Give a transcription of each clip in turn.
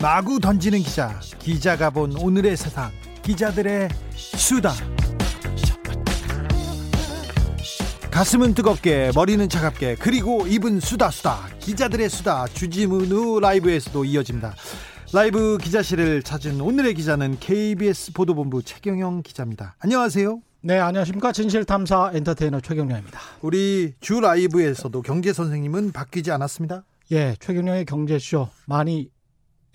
마구 던지는 기자, 기자가 본 오늘의 세상, 기자들의 수다. 가슴은 뜨겁게, 머리는 차갑게, 그리고 입은 수다 수다. 기자들의 수다. 주지문우 라이브에서도 이어집니다. 라이브 기자실을 찾은 오늘의 기자는 KBS 보도본부 최경영 기자입니다. 안녕하세요. 네, 안녕하십니까. 진실탐사 엔터테이너 최경련입니다. 우리 주 라이브에서도 경제 선생님은 바뀌지 않았습니다. 예, 최경련의 경제쇼 많이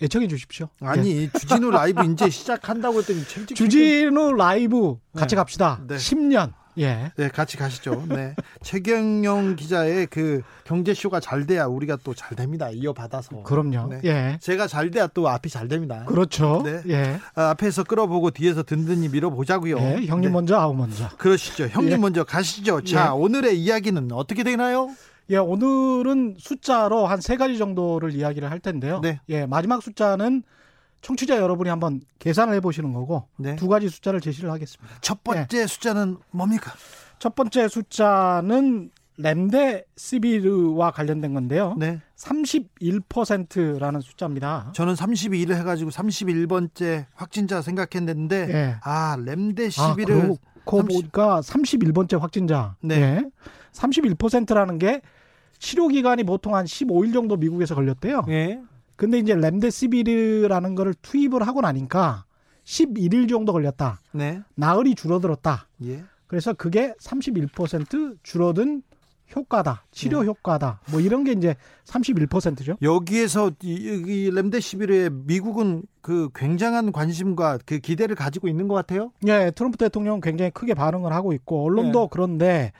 애청해 주십시오. 아니, 예. 주진우 라이브 이제 시작한다고 했더니 주진우 라이브 같이 네. 갑시다. 네. 10년. 예. 네, 같이 가시죠. 네. 최경영 기자의 그 경제쇼가 잘 돼야 우리가 또 잘 됩니다. 이어받아서. 그럼요. 네. 예. 제가 잘 돼야 또 앞이 잘 됩니다. 그렇죠. 네. 예. 아, 앞에서 끌어보고 뒤에서 든든히 밀어보자고요. 예. 형님 네. 먼저 아우 먼저. 그러시죠. 형님 예. 먼저 가시죠. 자, 예. 오늘의 이야기는 어떻게 되나요? 예, 오늘은 숫자로 한 세 가지 정도를 이야기를 할 텐데요. 네. 예, 마지막 숫자는 청취자 여러분이 한번 계산을 해 보시는 거고 네. 두 가지 숫자를 제시를 하겠습니다. 첫 번째 숫자는 뭡니까? 첫 번째 숫자는 렘데시비르와 관련된 건데요. 네. 31%라는 숫자입니다. 저는 32를 해가지고 31번째 확진자 생각했는데 예. 아 아, 렘데시비를 그러고 30 보니까 31번째 확진자. 네. 예. 31%라는 게 치료 기간이 보통 한 15일 정도 미국에서 걸렸대요. 예. 근데 이제 렘데시비르라는 거를 투입을 하고 나니까 11일 정도 걸렸다. 네. 나흘이 줄어들었다. 예. 그래서 그게 31% 줄어든 효과다. 치료 네. 효과다. 뭐 이런 게 이제 31%죠. 여기에서 이, 이 렘데시비르에 미국은 그 굉장한 관심과 그 기대를 가지고 있는 것 같아요. 예, 트럼프 대통령 은 굉장히 크게 반응을 하고 있고 언론도 네. 그런데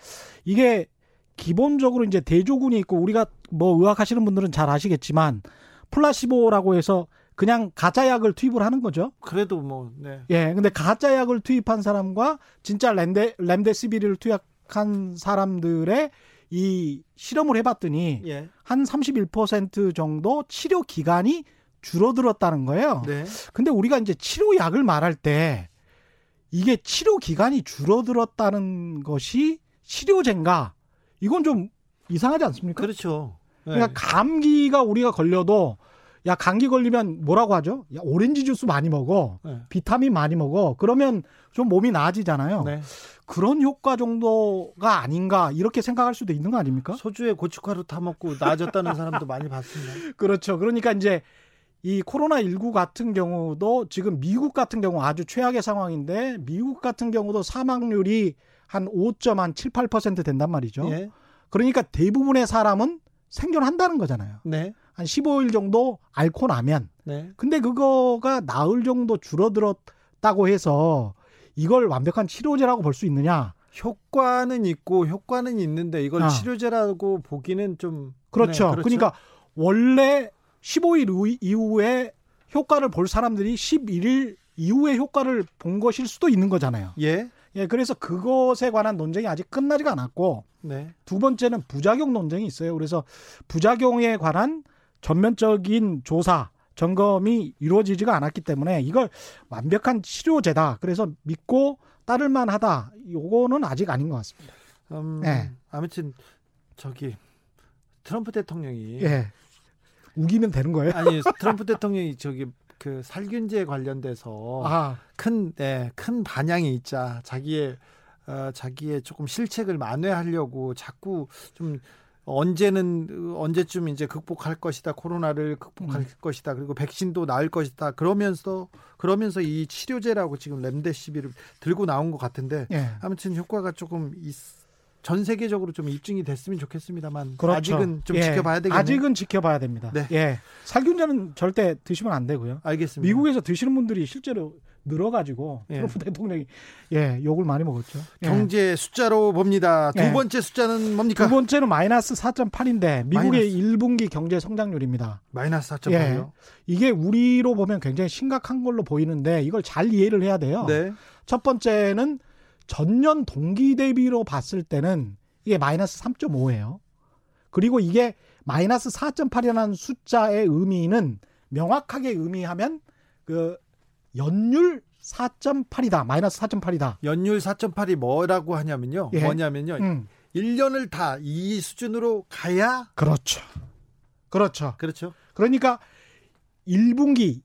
이게 기본적으로 이제 대조군이 있고 우리가 뭐 의학하시는 분들은 잘 아시겠지만 플라시보라고 해서 그냥 가짜 약을 투입을 하는 거죠. 그래도 뭐 네. 예, 근데 가짜 약을 투입한 사람과 진짜 렘데 렘데시비르를 투약한 사람들의 이 실험을 해봤더니 예. 한 31% 정도 치료 기간이 줄어들었다는 거예요. 네. 근데 우리가 이제 치료약을 말할 때 이게 치료 기간이 줄어들었다는 것이 치료제인가? 이건 좀 이상하지 않습니까? 그렇죠. 네. 그러니까 감기가 우리가 걸려도 야 감기 걸리면 뭐라고 하죠? 야 오렌지 주스 많이 먹어. 네. 비타민 많이 먹어. 그러면 좀 몸이 나아지잖아요. 네. 그런 효과 정도가 아닌가 이렇게 생각할 수도 있는 거 아닙니까? 소주에 고춧가루 타 먹고 나아졌다는 사람도 많이 봤습니다. 그렇죠. 그러니까 이제 이 코로나 19 같은 경우도 지금 미국 같은 경우 아주 최악의 상황인데 미국 같은 경우도 사망률이 한 5.7, 8% 된단 말이죠. 예. 그러니까 대부분의 사람은 생존한다는 거잖아요. 네. 한 15일 정도 앓고 나면. 네. 근데 그거가 나흘 정도 줄어들었다고 해서 이걸 완벽한 치료제라고 볼 수 있느냐? 효과는 있고 효과는 있는데 이걸 아. 치료제라고 보기는 좀 그렇죠. 네, 그러니까 원래 15일 후- 이후에 효과를 볼 사람들이 11일 이후에 효과를 본 것일 수도 있는 거잖아요. 예. 예, 그래서 그것에 관한 논쟁이 아직 끝나지가 않았고 네. 두 번째는 부작용 논쟁이 있어요. 그래서 부작용에 관한 전면적인 조사, 점검이 이루어지지가 않았기 때문에 이걸 완벽한 치료제다. 그래서 믿고 따를 만하다. 요거는 아직 아닌 것 같습니다. 음, 예. 아무튼 저기 트럼프 대통령이 예. 우기면 되는 거예요? 아니 트럼프 대통령이 저기 그 살균제 관련돼서 아, 큰, 네, 큰 반향이 있자 자기의 어, 자기의 조금 실책을 만회하려고 자꾸 좀 언제는 언제쯤 이제 극복할 것이다 코로나를 극복할 음. 것이다 그리고 백신도 나을 것이다 그러면서 그러면서 이 치료제라고 지금 렘데시비를 들고 나온 것 같은데 예. 아무튼 효과가 조금 있, 전 세계적으로 좀 입증이 됐으면 좋겠습니다만 그렇죠. 아직은 좀 예. 지켜봐야 되겠네요. 아직은 지켜봐야 됩니다. 네. 예. 살균제는 절대 드시면 안 되고요. 알겠습니다. 미국에서 드시는 분들이 실제로 늘어가지고 예. 트럼프 대통령이 예 욕을 많이 먹었죠. 예. 경제 숫자로 봅니다. 두 예. 번째 숫자는 뭡니까? 두 번째는 마이너스 4.8인데 미국의 마이너스. 1분기 경제 성장률입니다. 마이너스 4.8이요. 예. 이게 우리로 보면 굉장히 심각한 걸로 보이는데 이걸 잘 이해를 해야 돼요. 네. 첫 번째는 전년 동기 대비로 봤을 때는 이게 마이너스 3.5예요. 그리고 이게 마이너스 4.8이라는 숫자의 의미는 명확하게 의미하면 그 연율 4.8이다. 마이너스 4.8이다. 연율 4.8이 뭐라고 하냐면요. 예. 뭐냐면요. 음. 1년을 다 이 수준으로 가야 그렇죠. 그렇죠. 그렇죠. 그러니까 1분기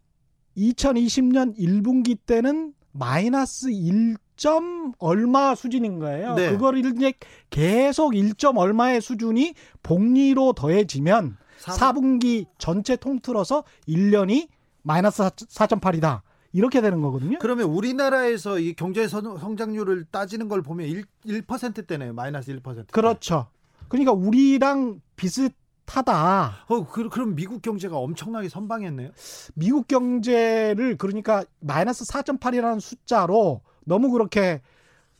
2020년 1분기 때는 마이너스 1 점 얼마 수준인 거예요. 네. 그걸 이제 계속 1점 얼마의 수준이 복리로 더해지면 사- 4분기 전체 통틀어서 1년이 마이너스 4.8이다. 이렇게 되는 거거든요. 그러면 우리나라에서 이 경제 선- 성장률을 따지는 걸 보면 1, 1%대네요. 마이너스 1%. 그렇죠. 그러니까 우리랑 비슷 하다. 어, 그, 그럼 미국 경제가 엄청나게 선방했네요. 미국 경제를 그러니까 마이너스 4.8이라는 숫자로 너무 그렇게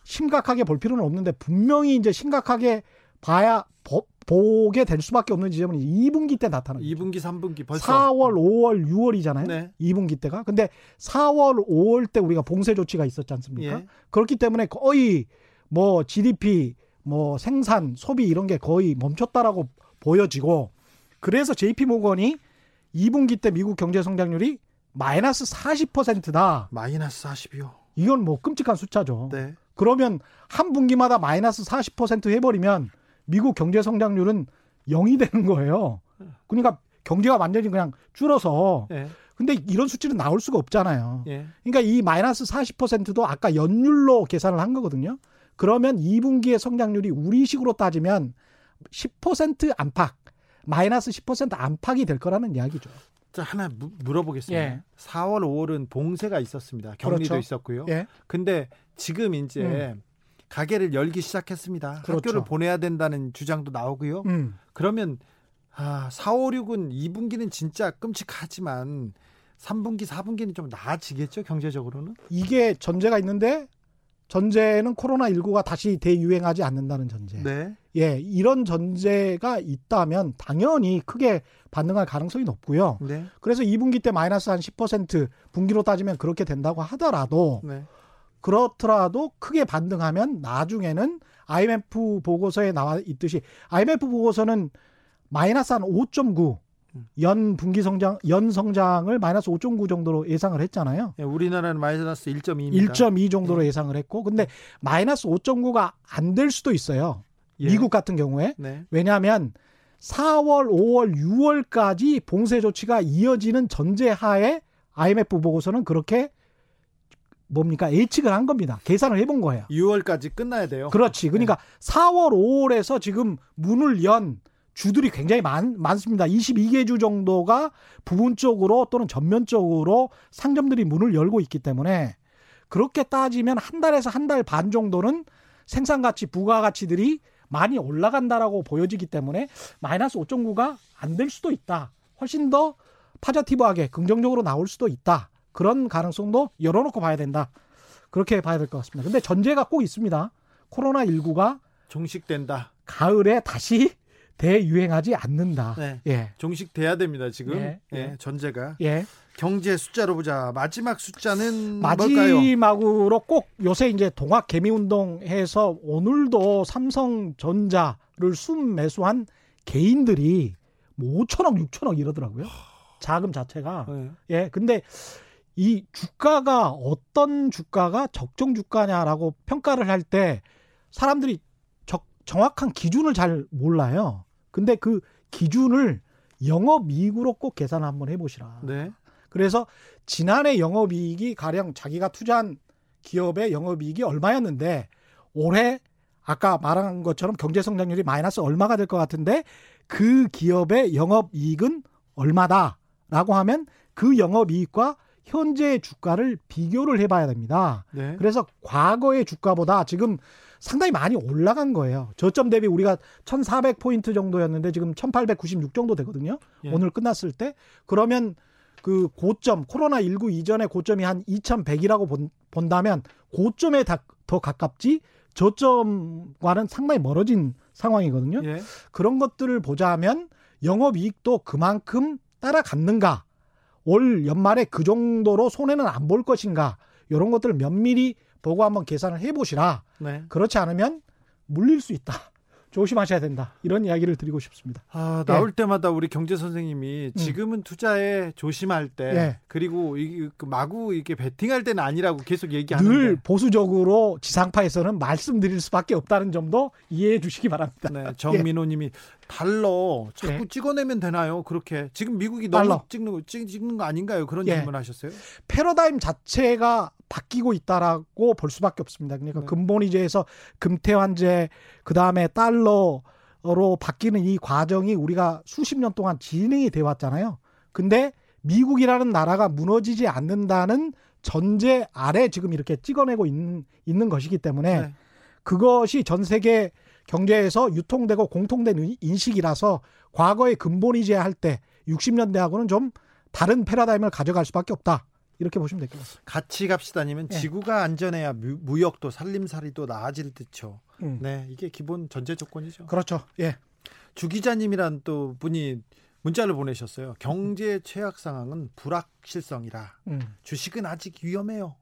심각하게 볼 필요는 없는데 분명히 이제 심각하게 봐야 보, 보게 될 수밖에 없는 지점은 2분기 때 나타나요. 2분기, 3분기 벌써 4월, 5월, 6월이잖아요. 네. 2분기 때가. 근데 4월, 5월 때 우리가 봉쇄 조치가 있었지 않습니까? 예. 그렇기 때문에 거의 뭐 GDP, 뭐 생산, 소비 이런 게 거의 멈췄다라고 보여지고 그래서 JP 모건이 2분기 때 미국 경제 성장률이 마이너스 40%다. 마이너스 40이요. 이건 뭐 끔찍한 숫자죠. 네. 그러면 한 분기마다 마이너스 40% 해버리면 미국 경제 성장률은 0이 되는 거예요. 그러니까 경제가 완전히 그냥 줄어서 예. 근데 이런 수치는 나올 수가 없잖아요. 예. 그러니까 이 마이너스 40%도 아까 연율로 계산을 한 거거든요. 그러면 2분기의 성장률이 우리식으로 따지면 10% 안팎, 마이너스 10% 안팎이 될 거라는 이야기죠. 자, 하나 무- 물어보겠습니다. 예. 4월, 5월은 봉쇄가 있었습니다. 격리도 그렇죠. 있었고요. 예. 근데 지금 이제 가게를 열기 시작했습니다. 그렇죠. 학교를 보내야 된다는 주장도 나오고요. 음. 그러면 아, 4, 5, 6은 2분기는 진짜 끔찍하지만 3분기, 4분기는 좀 나아지겠죠, 경제적으로는? 이게 전제가 있는데 전제는 코로나 19가 다시 대유행하지 않는다는 전제. 네. 예, 이런 전제가 있다면 당연히 크게 반등할 가능성이 높고요. 네. 그래서 2분기 때 마이너스 한 10% 분기로 따지면 그렇게 된다고 하더라도 네. 그렇더라도 크게 반등하면 나중에는 IMF 보고서에 나와 있듯이 IMF 보고서는 마이너스 한 5.9. 연 분기 성장 연 성장을 마이너스 5.9 정도로 예상을 했잖아요. 예, 우리나라는 마이너스 1.2입니다. 1.2 정도로 예 상을 했고 근데 마이너스 5.9가 안 될 수도 있어요. 예. 미국 같은 경우에 네. 왜냐하면 4월, 5월, 6월까지 봉쇄 조치가 이어지는 전제하에 IMF 보고서는 그렇게 뭡니까 예측을 한 겁니다. 계산을 해본 거예요. 6월까지 끝나야 돼요. 그렇지. 그러니까 4월, 5월에서 지금 문을 연 주들이 굉장히 많, 많습니다. 22개 주 정도가 부분적으로 또는 전면적으로 상점들이 문을 열고 있기 때문에 그렇게 따지면 한 달에서 한 달 반 정도는 생산 가치, 부가 가치들이 많이 올라간다라고 보여지기 때문에 마이너스 5.9가 안 될 수도 있다. 훨씬 더 파자티브하게 긍정적으로 나올 수도 있다. 그런 가능성도 열어놓고 봐야 된다. 그렇게 봐야 될 것 같습니다. 근데 전제가 꼭 있습니다. 코로나19가 종식된다. 가을에 다시 대유행하지 않는다. 네. 예. 종식돼야 됩니다, 지금. 예, 예, 예. 전제가. 예. 경제 숫자로 보자. 마지막 숫자는 뭘까요? 마지막으로 꼭 요새 이제 동학 개미 운동해서 오늘도 삼성전자를 순매수한 개인들이 뭐 5천억, 6천억 이러더라고요. 자금 자체가. 예. 예. 근데 이 주가가 어떤 주가가 적정 주가냐라고 평가를 할 때 사람들이 적, 정확한 기준을 잘 몰라요. 근데 그 기준을 영업이익으로 꼭 계산 한번 해보시라. 네. 그래서 지난해 영업이익이 가령 자기가 투자한 기업의 영업이익이 얼마였는데 올해 아까 말한 것처럼 경제 성장률이 마이너스 얼마가 될 것 같은데 그 기업의 영업이익은 얼마다라고 하면 그 영업이익과 현재의 주가를 비교를 해봐야 됩니다. 네. 그래서 과거의 주가보다 지금 상당히 많이 올라간 거예요. 저점 대비 우리가 1,400포인트 정도였는데 지금 1,896 정도 되거든요. 예. 오늘 끝났을 때. 그러면 그 고점 코로나 19 이전의 고점이 한 2,100이라고 본, 본다면 고점에 다, 더 가깝지 저점과는 상당히 멀어진 상황이거든요. 예. 그런 것들을 보자면 영업이익도 그만큼 따라갔는가? 올 연말에 그 정도로 손해는 안 볼 것인가? 이런 것들을 면밀히 보고 한번 계산을 해보시라. 네. 그렇지 않으면 물릴 수 있다. 조심하셔야 된다. 이런 이야기를 드리고 싶습니다. 아, 나올 때마다 우리 경제 선생님이 음. 지금은 투자에 조심할 때 예. 그리고 이, 그 마구 이렇게 베팅할 때는 아니라고 계속 얘기하는데 늘 보수적으로 지상파에서는 말씀드릴 수밖에 없다는 점도 이해해 주시기 바랍니다. 네, 정민호님이 달러 자꾸 예. 찍어내면 되나요? 그렇게 지금 미국이 너무 달러. 찍는 거 찍, 찍는 거 아닌가요? 그런 예. 질문하셨어요. 패러다임 자체가 바뀌고 있다라고 볼 수밖에 없습니다. 그러니까 네. 근본이제에서 금태환제 그 다음에 달러로 바뀌는 이 과정이 우리가 수십 년 동안 진행이 돼 왔잖아요. 근데 미국이라는 나라가 무너지지 않는다는 전제 아래 지금 이렇게 찍어내고 있는, 있는 것이기 때문에 네. 그것이 전 세계 경제에서 유통되고 공통된 인- 인식이라서 과거의 근본이제 할 때 60년대하고는 좀 다른 패러다임을 가져갈 수밖에 없다. 이렇게 보시면 될 것 같습니다. 같이 갑시다니면 예. 지구가 안전해야 무, 무역도 살림살이도 나아질 듯죠. 음. 네, 이게 기본 전제 조건이죠. 그렇죠. 예. 주 기자님이란 또 분이 문자를 보내셨어요. 경제 최악 상황은 불확실성이라 음. 주식은 아직 위험해요.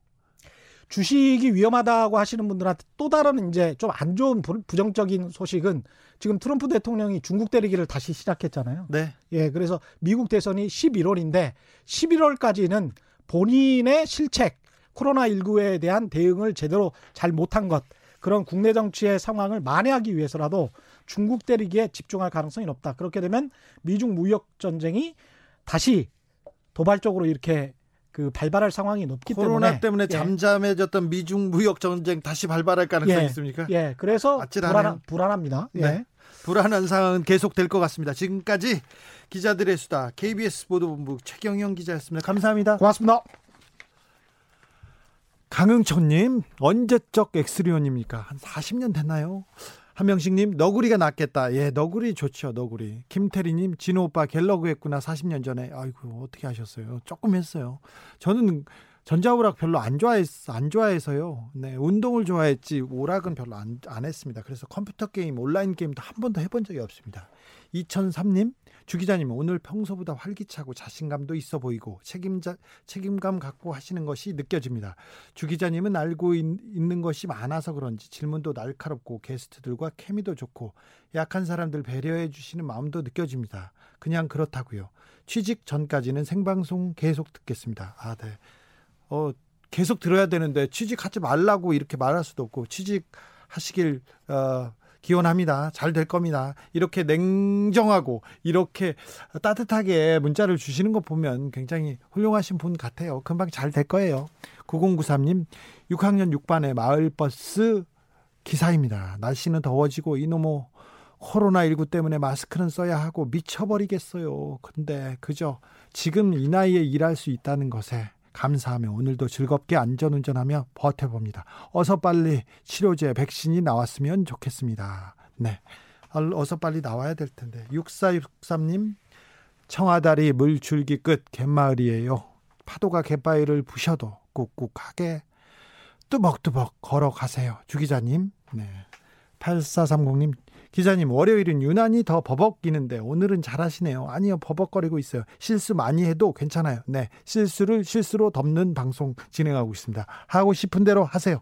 주식이 위험하다고 하시는 분들한테 또 다른 이제 좀 안 좋은 부- 부정적인 소식은 지금 트럼프 대통령이 중국 때리기를 다시 시작했잖아요. 네, 예, 그래서 미국 대선이 11월인데 11월까지는 본인의 실책, 코로나19에 대한 대응을 제대로 잘 못한 것, 그런 국내 정치의 상황을 만회하기 위해서라도 중국 때리기에 집중할 가능성이 높다. 그렇게 되면 미중 무역 전쟁이 다시 도발적으로 이렇게 그 발발할 상황이 높기 코로나 때문에 때문에 예, 잠잠해졌던 미중 무역 전쟁 다시 발발할 가능성이 예, 있습니까? 예, 그래서 아찔하네요. 불안, 불안합니다. 예. 네. 불안한 상황은 계속될 것 같습니다. 지금까지 기자들의 수다 KBS 보도본부 최경영 기자였습니다. 감사합니다. 고맙습니다. 강흥천님 언제적 엑스리온입니까? 한 40년 됐나요? 한명식님 너구리가 낫겠다. 예, 너구리 좋죠. 너구리. 김태리님 진호 오빠 갤러그 했구나 40년 전에. 아이고 어떻게 하셨어요? 조금 했어요. 저는 전자오락 별로 안 좋아했 안 좋아해서요. 네, 운동을 좋아했지 오락은 별로 안, 안 했습니다. 그래서 컴퓨터 게임, 온라인 게임도 한 번도 해본 적이 없습니다. 2003님 주 기자님 오늘 평소보다 활기차고 자신감도 있어 보이고 책임자 책임감 갖고 하시는 것이 느껴집니다. 주 기자님은 알고 있, 는 것이 많아서 그런지 질문도 날카롭고 게스트들과 케미도 좋고 약한 사람들 배려해 주시는 마음도 느껴집니다. 그냥 그렇다고요. 취직 전까지는 생방송 계속 듣겠습니다. 아, 네. 어, 계속 들어야 되는데 취직하지 말라고 이렇게 말할 수도 없고 취직하시길 어, 기원합니다. 잘 될 겁니다. 이렇게 냉정하고 이렇게 따뜻하게 문자를 주시는 거 보면 굉장히 훌륭하신 분 같아요. 금방 잘 될 거예요. 9093님, 6학년 6반의 마을버스 기사입니다. 날씨는 더워지고 이놈의 코로나19 때문에 마스크는 써야 하고 미쳐버리겠어요. 근데 그저 지금 이 나이에 일할 수 있다는 것에 감사하며 오늘도 즐겁게 안전운전하며 버텨봅니다. 어서 빨리 치료제 백신이 나왔으면 좋겠습니다. 네. 어서 빨리 나와야 될 텐데. 6463님, 청아다리 물줄기 끝 갯마을이에요. 파도가 갯바위를 부셔도 꾹꾹하게 뚜벅뚜벅 걸어가세요. 주기자님. 네. 8430님, 기자님, 월요일은 유난히 더 버벅이는데 오늘은 잘하시네요. 아니요, 버벅거리고 있어요. 실수 많이 해도 괜찮아요. 네. 실수를 실수로 덮는 방송 진행하고 있습니다. 하고 싶은 대로 하세요.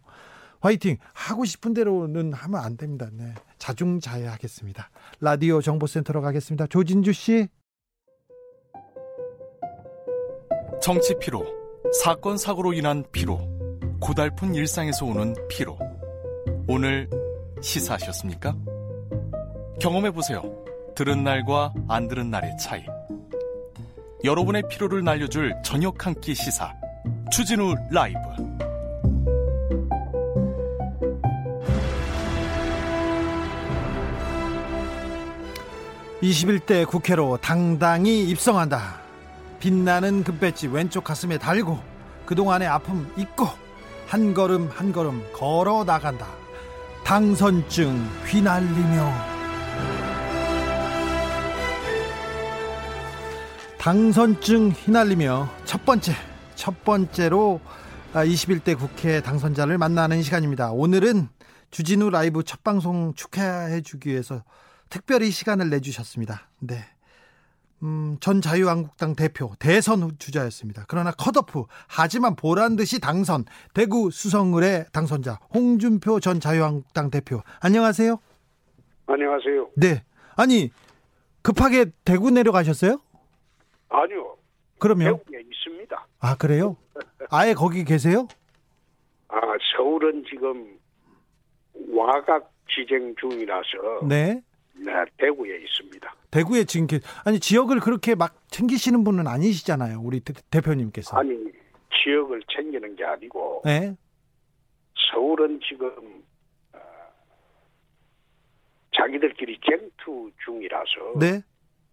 화이팅! 하고 싶은 대로는 하면 안 됩니다. 네. 자중자애하겠습니다. 라디오 정보센터로 가겠습니다. 조진주 씨. 정치 피로, 사건 사고로 인한 피로, 고달픈 일상에서 오는 피로. 오늘 시사하셨습니까? 경험해 보세요. 들은 날과 안 들은 날의 차이. 여러분의 피로를 날려줄 저녁 한 끼 시사. 추진우 라이브. (21대) 국회로 당당히 입성한다 빛나는 금배지 왼쪽 가슴에 달고 그동안의 아픔 잊고 한 걸음 한 걸음 걸어 나간다 당선증 휘날리며 당선증 휘날리며 첫 번째, 첫 번째로 21대 아, 국회 당선자를 만나는 시간입니다. 오늘은 주진우 라이브 첫 방송 축하해 주기 위해서 특별히 시간을 내주셨습니다. 네. 음, 전 자유한국당 대표 대선 주자였습니다. 그러나 컷오프 하지만 보란 듯이 당선 대구 수성을의 당선자 홍준표 전 자유한국당 대표 안녕하세요. 안녕하세요. 네. 아니 급하게 대구 내려가셨어요? 아니요. 그러면 대구에 있습니다. 아 그래요? 아예 거기 계세요? 아 서울은 지금 와각 지정 중이라서 네. 네, 대구에 있습니다. 대구에 지금 게- 아니 지역을 그렇게 막 챙기시는 분은 아니시잖아요. 우리 대, 대표님께서. 아니 지역을 챙기는 게 아니고 네. 서울은 지금 어, 자기들끼리 쟁투 중이라서 네.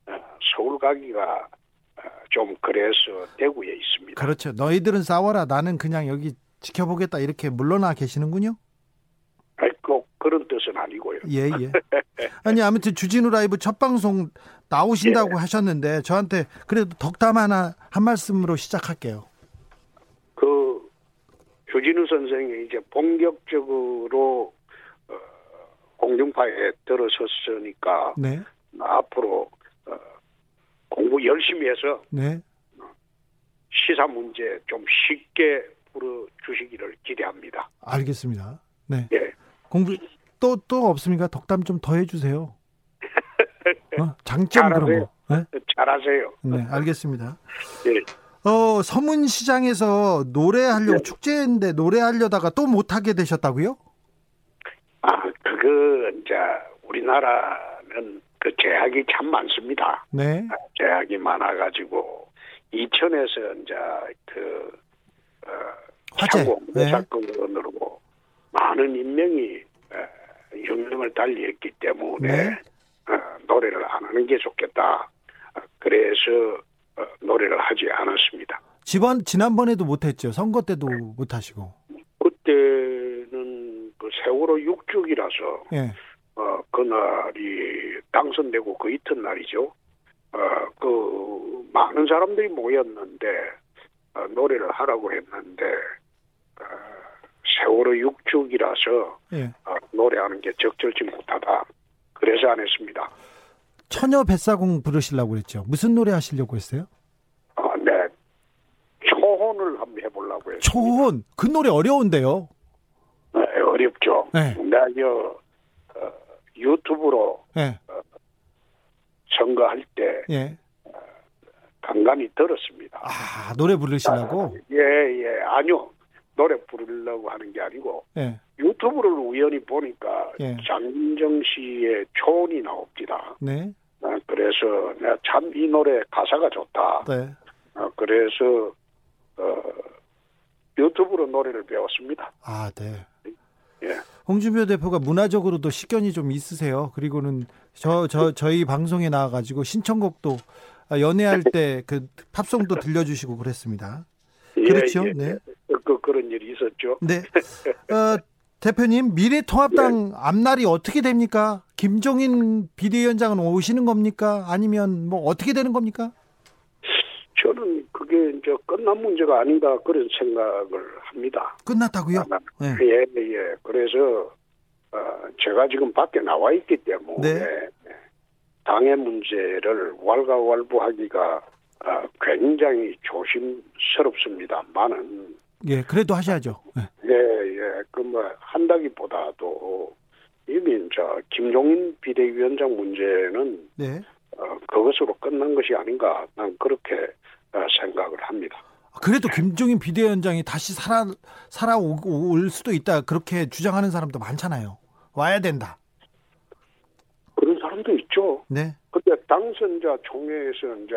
어, 서울 가기가 어, 좀 그래서 대구에 있습니다. 그렇죠. 너희들은 싸워라. 나는 그냥 여기 지켜보겠다. 이렇게 물러나 계시는군요. 아니, 꼭 그런 뜻은 아니고요. 예, 예. 아니 아무튼 주진우 라이브 첫 방송 나오신다고 예. 하셨는데 저한테 그래도 덕담 하나 한 말씀으로 시작할게요. 그 주진우 선생이 이제 본격적으로 어, 공중파에 들어섰으니까 네. 앞으로 어, 공부 열심히 해서 네. 시사 문제 좀 쉽게 풀어 주시기를 기대합니다. 알겠습니다. 네. 예. 공부 또 또 없습니까? 덕담 좀 더 해주세요. 어? 장점 그런 거. 네? 잘하세요. 네, 알겠습니다. 예. 어, 서문시장에서 노래하려고 네. 축제인데 노래하려다가 또 못하게 되셨다고요? 아, 그거 이제 우리나라는 그 제약이 참 많습니다. 네. 제약이 많아가지고 이천에서 이제 그 어. 창공 네. 사건으로 많은 인명이 어, 영명을 달리했기 때문에 네. 어, 노래를 안 하는 게 좋겠다. 어, 그래서 어, 노래를 하지 않았습니다. 지번 지난번에도 못했죠. 선거 때도 못하시고. 그때는 그 세월호 6주기라서 예. 어, 그날이 당선되고 그 이튿날이죠. 어, 그, 많은 사람들이 모였는데, 어, 노래를 하라고 했는데, 어, 세월호 6주기라서, 예. 어, 노래하는 게 적절치 못하다. 그래서 안 했습니다. 처녀 뱃사공 부르시려고 그랬죠. 무슨 노래 하시려고 했어요? 어, 네. 초혼을 한번 해보려고 했어요. 초혼. 그 노래 어려운데요. 네, 어렵죠. 네. 어, 유튜브로 예. 선거할 때 예. 간간히 들었습니다. 아, 노래 부르시려고? 예, 예. 아니요. 노래 부르려고 하는 게 아니고 예. 유튜브를 우연히 보니까 예. 장민정 씨의 초원이 나옵니다. 네. 아, 그래서 내가 참 이 노래 가사가 좋다. 네. 아, 그래서 어, 유튜브로 노래를 배웠습니다. 아, 네. 예. 홍준표 대표가 문화적으로도 식견이 좀 있으세요. 그리고는 저, 저, 저희 방송에 나와가지고 신청곡도 아, 연애할 때 그 팝송도 들려주시고 그랬습니다. 그렇죠. 예, 예. 네. 그, 그런 일이 있었죠. 네. 어, 대표님, 미래통합당 앞날이 어떻게 됩니까? 김종인 비대위원장은 오시는 겁니까? 아니면 뭐 어떻게 되는 겁니까? 저는 그게 이제 끝난 문제가 아닌가 그런 생각을 합니다. 끝났다고요? 아, 네. 예, 예. 그래서 어, 제가 지금 밖에 나와 있기 때문에 네. 당의 문제를 왈가왈부하기가 어, 굉장히 조심스럽습니다만은 예, 그래도 하셔야죠. 네. 예, 예. 그뭐 한다기보다도 이미 저 김종인 비대위원장 문제는 네. 어, 그것으로 끝난 것이 아닌가 난 그렇게 어, 생각을 합니다. 그래도 김종인 비대위원장이 다시 살아 살아올 수도 있다 그렇게 주장하는 사람도 많잖아요. 와야 된다. 그런 사람도 있죠. 네. 근데 당선자 총회에서 이제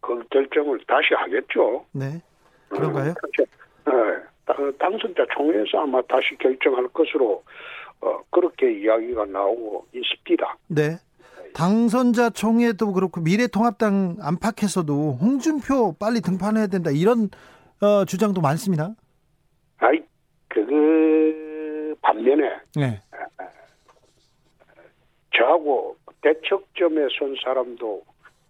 그 결정을 다시 하겠죠. 네. 그런가요? 네. 당- 당선자 총회에서 아마 다시 결정할 것으로 어, 그렇게 이야기가 나오고 있습니다. 네. 당선자 총회도 그렇고 미래통합당 안팎에서도 홍준표 빨리 등판해야 된다 이런 어, 주장도 많습니다. 아이 그 반면에 네. 저하고 대척점에 선 사람도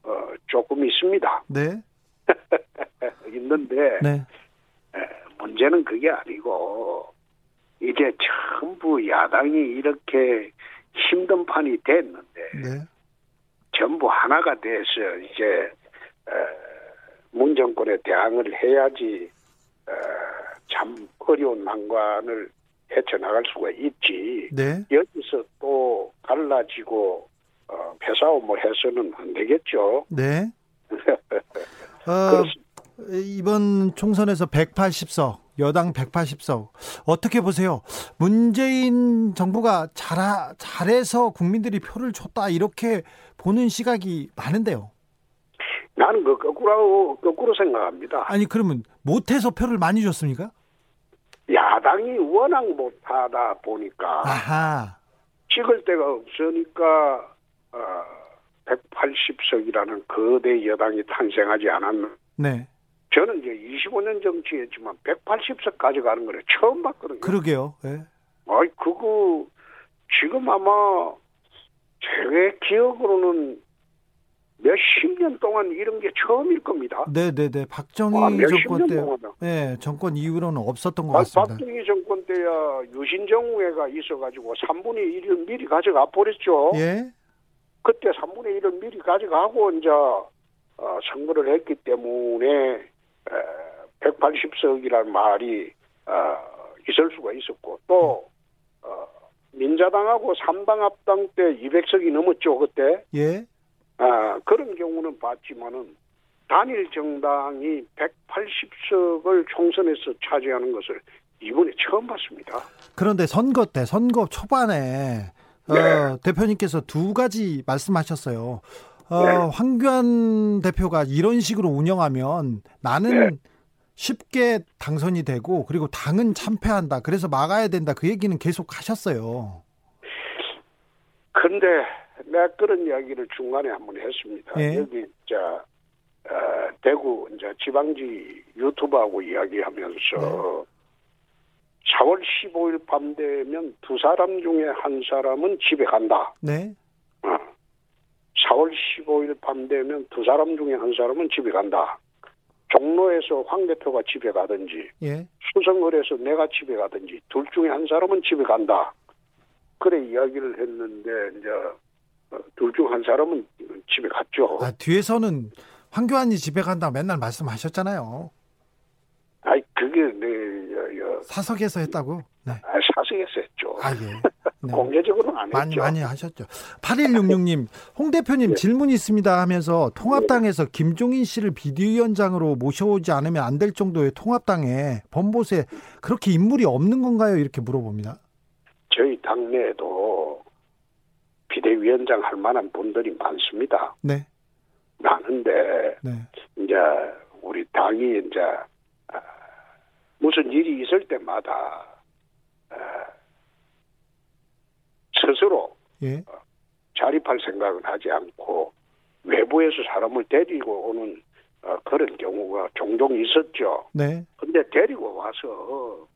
어, 어, 조금 있습니다. 네. 있는데 네. 문제는 그게 아니고 이제 전부 야당이 이렇게 힘든 판이 됐는데 네. 전부 하나가 돼서 이제 어, 문 정권에 대항을 해야지 어, 참 어려운 난관을 헤쳐나갈 수가 있지 네. 여기서 또 갈라지고 어, 배싸움 뭐 해서는 안 되겠죠. 네. 어. 이번 총선에서 180석, 여당 180석 어떻게 보세요? 문재인 정부가 잘 잘해서 국민들이 표를 줬다 이렇게 보는 시각이 많은데요. 나는 그 거꾸로 거꾸로 생각합니다. 아니 그러면 못해서 표를 많이 줬습니까? 야당이 워낙 못하다 보니까 아하. 찍을 데가 없으니까 어, 180석이라는 거대 여당이 탄생하지 않았나. 네. 저는 이제 25년 정치했지만 180석 가져가는 거를 처음 봤거든요. 그러게요. 예. 아이 그거 지금 아마 제 기억으로는 몇십 년 동안 이런 게 처음일 겁니다. 네, 네, 네. 박정희 아, 정권 년 때. 예, 정권 이후로는 없었던 것 아, 같습니다. 박정희 정권 때야 유신정우회가 있어가지고 3분의 1을 미리 가져가 버렸죠. 예, 그때 3분의 1을 미리 가져가고 이제 어, 선거를 했기 때문에 180석이라는 말이 어, 있을 수가 있었고 또 어, 민자당하고 삼당 합당 때 200석이 넘었죠 그때 예. 아, 그런 경우는 봤지만은 단일 정당이 180석을 총선에서 차지하는 것을 이번에 처음 봤습니다. 그런데 선거 때, 선거 초반에 어, 네. 대표님께서 두 가지 말씀하셨어요. 어, 네. 황교안 대표가 이런 식으로 운영하면 나는 네. 쉽게 당선이 되고 그리고 당은 참패한다. 그래서 막아야 된다. 그 얘기는 계속 하셨어요. 근데 내가 그런 이야기를 중간에 한번 했습니다. 예. 여기 자 어, 대구 이제 지방지 유튜브하고 이야기하면서 4월 15일 밤 되면 두 사람 중에 한 사람은 집에 간다. 네. 어. 4월 15일 밤 되면 두 사람 중에 한 사람은 집에 간다. 종로에서 황 대표가 집에 가든지 예. 수성을에서 내가 집에 가든지 둘 중에 한 사람은 집에 간다. 그래 이야기를 했는데 이제 어, 둘중 한 사람은 집에 갔죠. 아, 뒤에서는 황교안이 집에 간다 맨날 말씀하셨잖아요. 아이 그게 내 여, 여, 사석에서 했다고. 네. 아, 사석에서 했죠. 아, 예. 네. 공개적으로는 안 많이 했죠. 많이 하셨죠. 8166님, 홍 대표님 네. 질문 있습니다 하면서 통합당에서 김종인 씨를 비대위원장으로 모셔오지 않으면 안 될 정도의 통합당에 범보세 그렇게 인물이 없는 건가요? 이렇게 물어봅니다. 저희 당내에도 비대위원장 할 만한 분들이 많습니다. 네, 많은데 네, 이제 우리 당이 이제 아, 무슨 일이 있을 때마다 아, 스스로 예, 자립할 생각은 하지 않고 외부에서 사람을 데리고 오는 어, 그런 경우가 종종 있었죠. 네, 근데 데리고 와서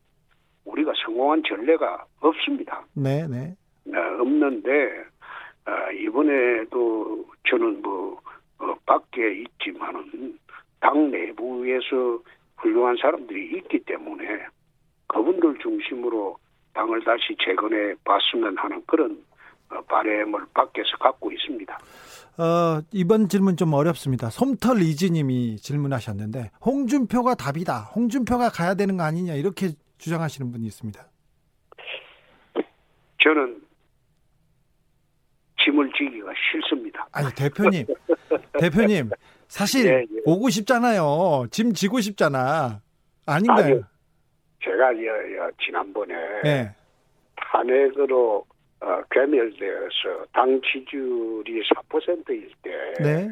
우리가 성공한 전례가 없습니다. 네, 네, 어, 없는데 어, 이번에도 저는 뭐 어, 밖에 있지만은 당 내부에서 훌륭한 사람들이 있기 때문에 그분들 중심으로 당을 다시 재건해 봤으면 하는 그런 어, 바램을 밖에서 갖고 있습니다. 어, 이번 질문 좀 어렵습니다. 솜털 이지님이 질문하셨는데 홍준표가 답이다. 홍준표가 가야 되는 거 아니냐 이렇게 주장하시는 분이 있습니다. 저는 짐을 지기가 싫습니다. 아니 대표님, 대표님 사실 예, 예. 오고 싶잖아요. 짐 지고 싶잖아. 아닌가요? 아니요. 제가 여- 여- 지난번에 네, 탄핵으로 어, 괴멸되어서 당 지지율이 4%일 때 네,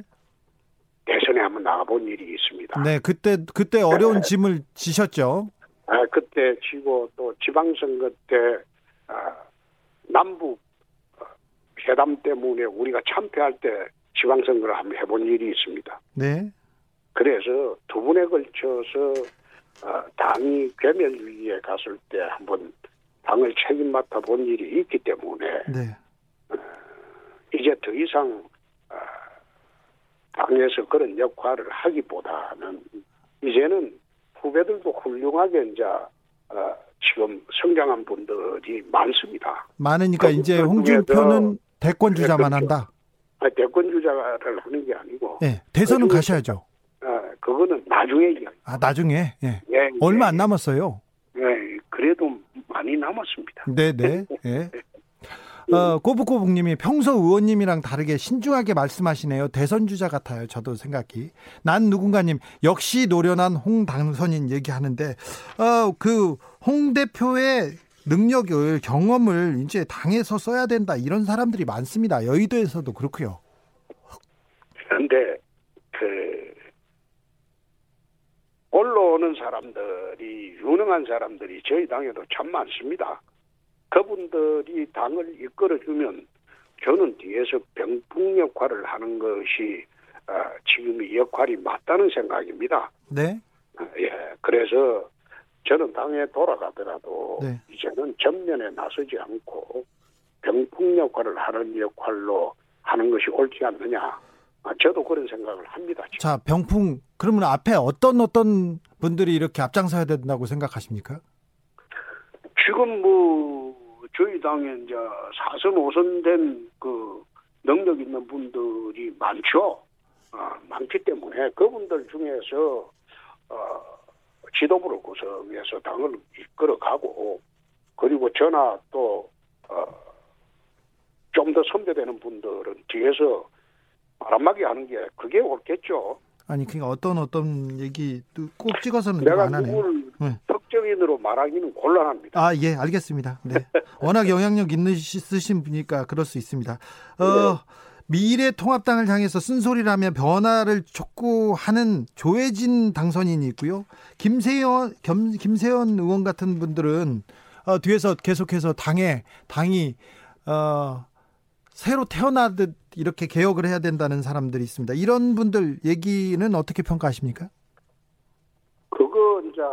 대선에 한번 나가본 일이 있습니다. 네. 그때 그때 어려운 짐을 지셨죠. 아, 그때 지고 또 지방선거 때 아, 남북 어, 회담 때문에 우리가 참패할 때 지방선거를 한번 해본 일이 있습니다. 네, 그래서 두 번에 걸쳐서 어, 당이 괴멸 위기에 갔을 때 한번 당을 책임 맡아 본 일이 있기 때문에 네, 이제 더 이상 어, 당에서 그런 역할을 하기보다는 이제는 후배들도 훌륭하게 이제 어, 지금 성장한 분들이 많습니다. 많으니까 그 이제 홍준표는 중에서- 대권 주자만 네, 한다. 아, 대권 주자를 하는 게 아니고 예, 대선은 그- 가셔야죠. 어, 그거는 나중에 얘기. 아, 나중에. 예. 예, 얼마 안 예, 남았어요. 예, 그래도 많이 남았습니다. 네, 네. 예. 어, 꼬북꼬북님이 평소 의원님이랑 다르게 신중하게 말씀하시네요. 대선 주자 같아요. 저도 생각이. 난 누군가님 역시 노련한 홍 당선인 얘기하는데 어, 그 홍 대표의 능력을 경험을 이제 당에서 써야 된다 이런 사람들이 많습니다. 여의도에서도 그렇고요. 그런데 그 올라오는 사람들이 유능한 사람들이 저희 당에도 참 많습니다. 그분들이 당을 이끌어주면 저는 뒤에서 병풍 역할을 하는 것이 아, 지금 이 역할이 맞다는 생각입니다. 네. 아, 예, 그래서 저는 당에 돌아가더라도 네. 이제는 전면에 나서지 않고 병풍 역할을 하는 역할로 하는 것이 옳지 않느냐. 아, 저도 그런 생각을 합니다. 지금. 자, 병풍 그러면 앞에 어떤 어떤 분들이 이렇게 앞장서야 된다고 생각하십니까? 지금 뭐 저희 당에 이제 사선 오선된 그 능력 있는 분들이 많죠. 아, 많기 때문에 그분들 중에서 어, 지도부를 구성해서 당을 이끌어가고 그리고 저나 또 어, 좀더 선배되는 분들은 뒤에서 바람막이 하는 게 그게 옳겠죠. 아니 그러니까 어떤 어떤 얘기 꼭 찍어서는 내가 안 하네요. 누구를 네. 특정인으로 말하기는 곤란합니다. 아, 예, 알겠습니다. 네. 워낙 영향력 있으신 분이니까 그럴 수 있습니다. 어, 미래 통합당을 향해서 쓴소리라며 변화를 촉구하는 조혜진 당선인이 있고요. 김세현, 겸, 김세현 의원 같은 분들은 어, 뒤에서 계속해서 당에, 당이, 어, 새로 태어나듯 이렇게 개혁을 해야 된다는 사람들이 있습니다. 이런 분들 얘기는 어떻게 평가하십니까? 그거 이제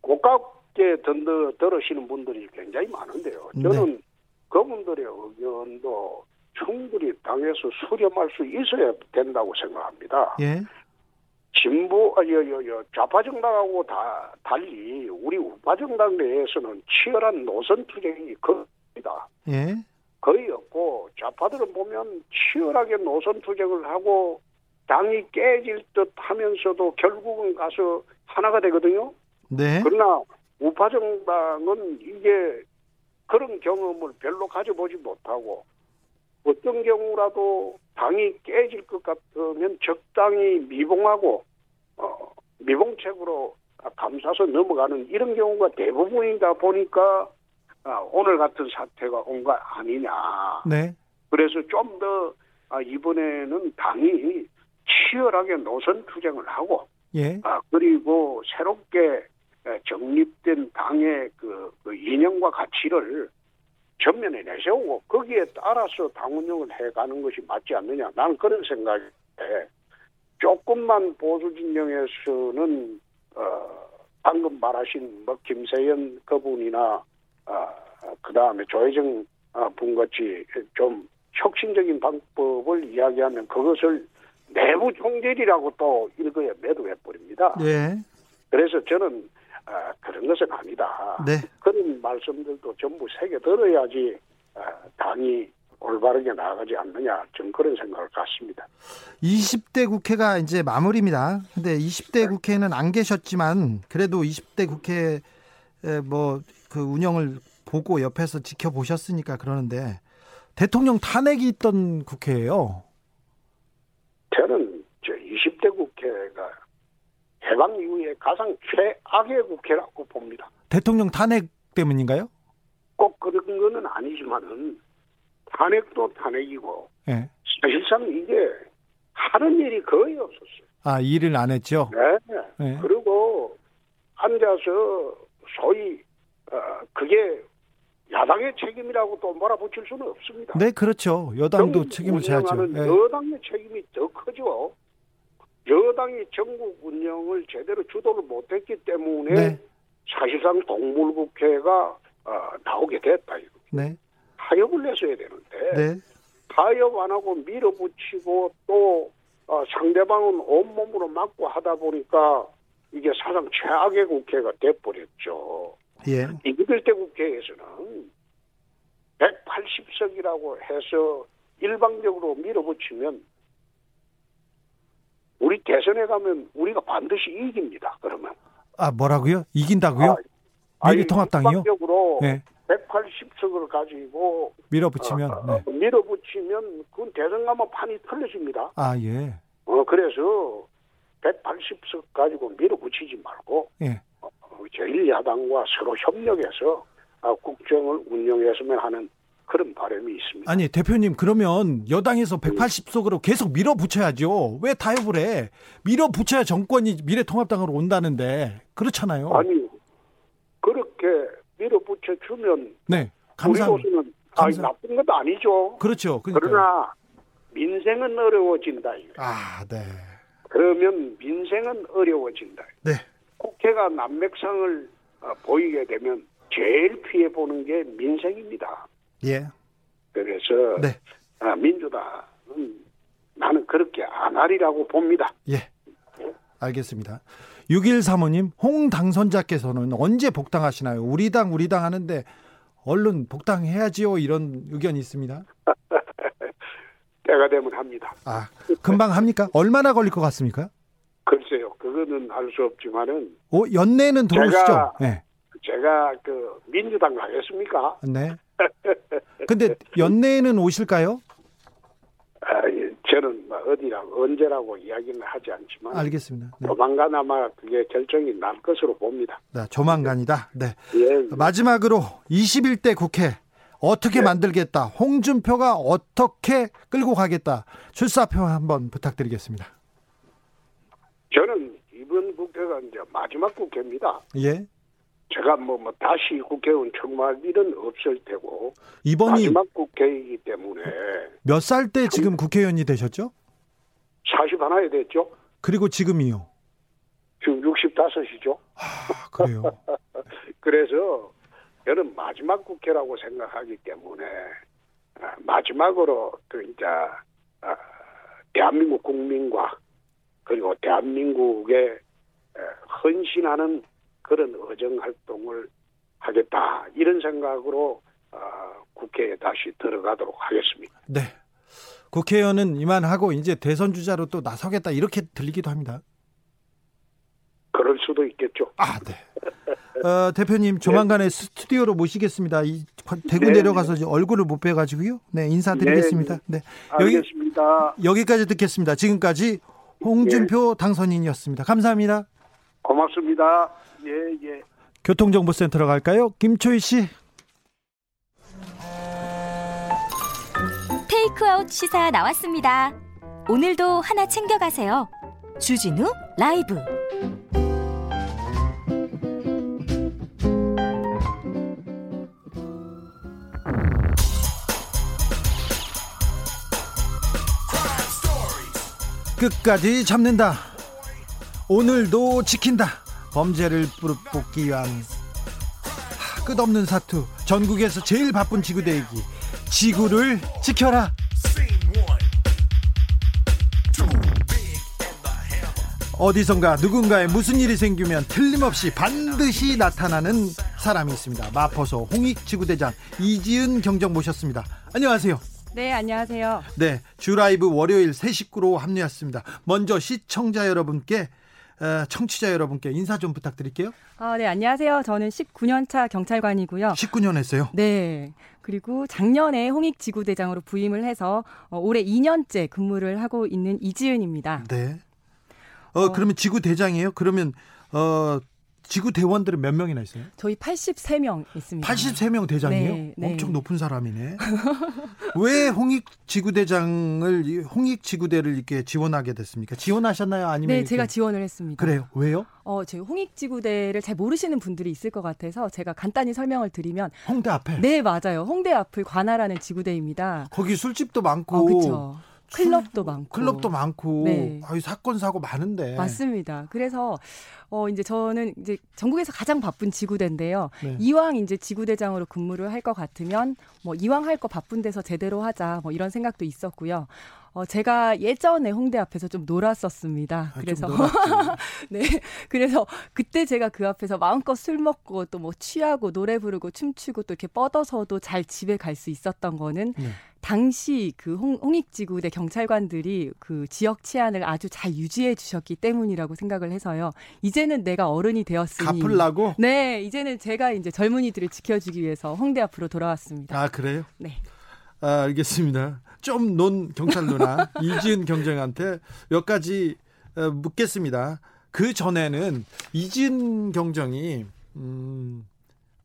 고깝게 던더 들으시는 분들이 굉장히 많은데요. 저는 그분들의 의견도 충분히 당에서 수렴할 수 있어야 된다고 생각합니다. 예. 진보, 아, 여, 여, 여, 좌파 정당하고 다 달리 우리 우파 정당 내에서는 치열한 노선 투쟁이 겁니다. 예. 거의 없고 좌파들은 보면 치열하게 노선 투쟁을 하고 당이 깨질 듯 하면서도 결국은 가서 하나가 되거든요. 네. 그러나 우파 정당은 이게 그런 경험을 별로 가져보지 못하고 어떤 경우라도 당이 깨질 것 같으면 적당히 미봉하고 어, 미봉책으로 감싸서 넘어가는 이런 경우가 대부분이다 보니까 아, 오늘 같은 사태가 온 거 아니냐. 네. 그래서 좀더 아, 이번에는 당이 치열하게 노선 투쟁을 하고 예. 아, 그리고 새롭게 에, 정립된 당의 그, 그 이념과 가치를 전면에 내세우고 거기에 따라서 당 운영을 해가는 것이 맞지 않느냐. 나는 그런 생각에 조금만 보수 진영에서는 어, 방금 말하신 뭐 김세연 그분이나 아, 그 다음에 조혜정 아, 분같이 좀 혁신적인 방법을 이야기하면 그것을 내부 총질이라고 또 일거에 매도해 버립니다. 예. 그래서 저는 아, 그런 것은 아니다. 네. 그런 말씀들도 전부 새겨 들어야지 아, 당이 올바르게 나아가지 않느냐 저는 그런 생각을 갖습니다. 20대 국회가 이제 마무리입니다. 근데 20대 국회는 안 계셨지만 그래도 20대 국회 뭐 그 운영을 보고 옆에서 지켜보셨으니까 그러는데 대통령 탄핵이 있던 국회예요. 저는 저 20대 국회가 해방 이후에 가장 최악의 국회라고 봅니다. 대통령 탄핵 때문인가요? 꼭 그런 거는 아니지만은 탄핵도 탄핵이고 예. 사실상 이게 하는 일이 거의 없었어요. 아 일을 안 했죠. 네. 네. 그리고 앉아서 소위 어, 그게 야당의 책임이라고 또 몰아붙일 수는 없습니다. 네, 그렇죠. 여당도 책임을 져야죠. 예. 여당의 책임이 더 크죠. 여당이 전국 운영을 제대로 주도를 못했기 때문에 네. 사실상 동물국회가 어, 나오게 됐다. 이거. 네. 타협을 냈어야 되는데 네. 타협 안 하고 밀어붙이고 또 어, 상대방은 온몸으로 막고 하다 보니까 이게 사상 최악의 국회가 돼버렸죠. 예. 이기들대 국회에서는 180석이라고 해서 일방적으로 밀어붙이면 우리 대선에 가면 우리가 반드시 이깁니다. 그러면 아 뭐라고요? 이긴다고요? 아, 미래통합당이요? 일방적으로 네. 180석을 가지고 밀어붙이면. 어, 네. 어, 밀어붙이면 그건 대선 가면 판이 틀려집니다. 아 예. 어 그래서 180석 가지고 밀어붙이지 말고 예. 어, 제1야당과 서로 협력해서 아, 국정을 운영했으면 하는 그런 바람이 있습니다. 아니 대표님 그러면 여당에서 180석으로 계속 밀어붙여야죠. 왜 타협을 해? 밀어붙여야 정권이 미래통합당으로 온다는데 그렇잖아요. 아니 그렇게 밀어붙여 주면 네. 감사. 우리로서는 아니, 나쁜 것도 아니죠. 그렇죠. 그러니까. 그러나 민생은 어려워진다. 이거예요. 아 네. 그러면 민생은 어려워진다. 네. 국회가 난맥상을 어, 보이게 되면 제일 피해 보는 게 민생입니다. 예. 그래서 네. 아, 민주당은 나는 그렇게 안 하리라고 봅니다. 예. 알겠습니다. 6135님, 홍 당선자께서는 언제 복당하시나요? 우리 당, 우리 당 하는데 얼른 복당해야지요. 이런 의견이 있습니다. 때가 되면 합니다. 아, 금방 합니까? 얼마나 걸릴 것 같습니까? 그거는 알 수 없지만은 오, 연내에는 들어오시죠? 제가- 네. 제가 그 민주당 가겠습니까? 네. 근데 연내에는 오실까요? 아, 예, 저는 뭐 어디라고 언제라고 이야기는 하지 않지만 알겠습니다. 네. 조만간 아마 그게 결정이 날 것으로 봅니다. 네, 조만간이다. 네. 예, 마지막으로 21대 국회 어떻게 네. 만들겠다. 홍준표가 어떻게 끌고 가겠다. 출사표 한번 부탁드리겠습니다. 저는 국회가 이제 마지막 국회입니다. 예. 제가 뭐, 뭐 다시 국회의원 청구할 일은 없을 테고 이번이 마지막 국회이기 때문에 몇 살 때 지금 국회의원이 되셨죠? 40 하나에 됐죠. 그리고 지금이요. 지금 65이죠. 아, 그래요. 그래서 저는 마지막 국회라고 생각하기 때문에 아, 마지막으로 그 이제 아, 대한민국 국민과 그리고 대한민국에 에, 헌신하는 그런 의정 활동을 하겠다 이런 생각으로 아, 국회에 다시 들어가도록 하겠습니다. 네. 국회의원은 이만하고 이제 대선 주자로 또 나서겠다 이렇게 들리기도 합니다. 그럴 수도 있겠죠. 아, 네. 어, 대표님 조만간에 스튜디오로 모시겠습니다. 이 대구 네, 내려가서 얼굴을 못 뵈가지고요. 네, 인사드리겠습니다. 네. 여기 알겠습니다. 여기까지 듣겠습니다. 지금까지 홍준표 당선인이었습니다. 감사합니다. 고맙습니다. 예, 예. 교통정보센터로 갈까요? 김초희 씨. 테이크아웃 시사 나왔습니다. 오늘도 하나 챙겨가세요. 주진우 라이브. 끝까지 잡는다. 오늘도 지킨다. 범죄를 뿌리뽑기 위한 하, 끝없는 사투. 전국에서 제일 바쁜 지구대기. 지구를 지켜라. 어디선가 누군가에 무슨 일이 생기면 틀림없이 반드시 나타나는 사람이 있습니다. 마포소 홍익지구대장 이지은 경정 모셨습니다. 안녕하세요. 네, 안녕하세요. 네, 주라이브 월요일 새 식구로 합류했습니다. 먼저 시청자 여러분께 어, 청취자 여러분께 인사 좀 부탁드릴게요. 아, 네, 안녕하세요. 저는 19년 차 경찰관이고요. 19년 했어요. 네. 그리고 작년에 홍익 지구대장으로 부임을 해서 어, 올해 2년째 근무를 하고 있는 이지은입니다. 네. 어, 그러면 지구 대장이에요? 그러면 어 지구 대원들은 몇 명이나 있어요? 저희 83명 있습니다. 83명 대장이에요? 네, 네. 엄청 높은 사람이네. 왜 홍익 지구대장을 이 홍익 지구대를 이렇게 지원하게 됐습니까? 지원하셨나요? 아니면 네, 이렇게? 제가 지원을 했습니다. 그래요. 왜요? 어, 저희 홍익 지구대를 잘 모르시는 분들이 있을 것 같아서 제가 간단히 설명을 드리면 홍대 앞에. 네, 맞아요. 홍대 앞을 관할하는 지구대입니다. 거기 술집도 많고 어, 그렇죠. 클럽도 많고 클럽도 많고 네. 아유 사건 사고 많은데 맞습니다. 그래서 어 이제 저는 이제 전국에서 가장 바쁜 지구대인데요. 네. 이왕 이제 지구대장으로 근무를 할 것 같으면 뭐 이왕 할 거 바쁜 데서 제대로 하자 뭐 이런 생각도 있었고요. 어 제가 예전에 홍대 앞에서 좀 놀았었습니다. 아, 좀 그래서. 네. 그래서 그때 제가 그 앞에서 마음껏 술 먹고 또 뭐 취하고 노래 부르고 춤추고 또 이렇게 뻗어서도 잘 집에 갈 수 있었던 거는 네. 당시 그 홍, 홍익지구대 경찰관들이 그 지역 치안을 아주 잘 유지해 주셨기 때문이라고 생각을 해서요. 이제는 내가 어른이 되었으니 갚으려고 네, 이제는 제가 이제 젊은이들을 지켜주기 위해서 홍대 앞으로 돌아왔습니다. 아 그래요? 네. 아, 알겠습니다. 좀 논 경찰 누나 이지은 경정한테 몇 가지 어, 묻겠습니다. 그 전에는 이지은 경정이 음,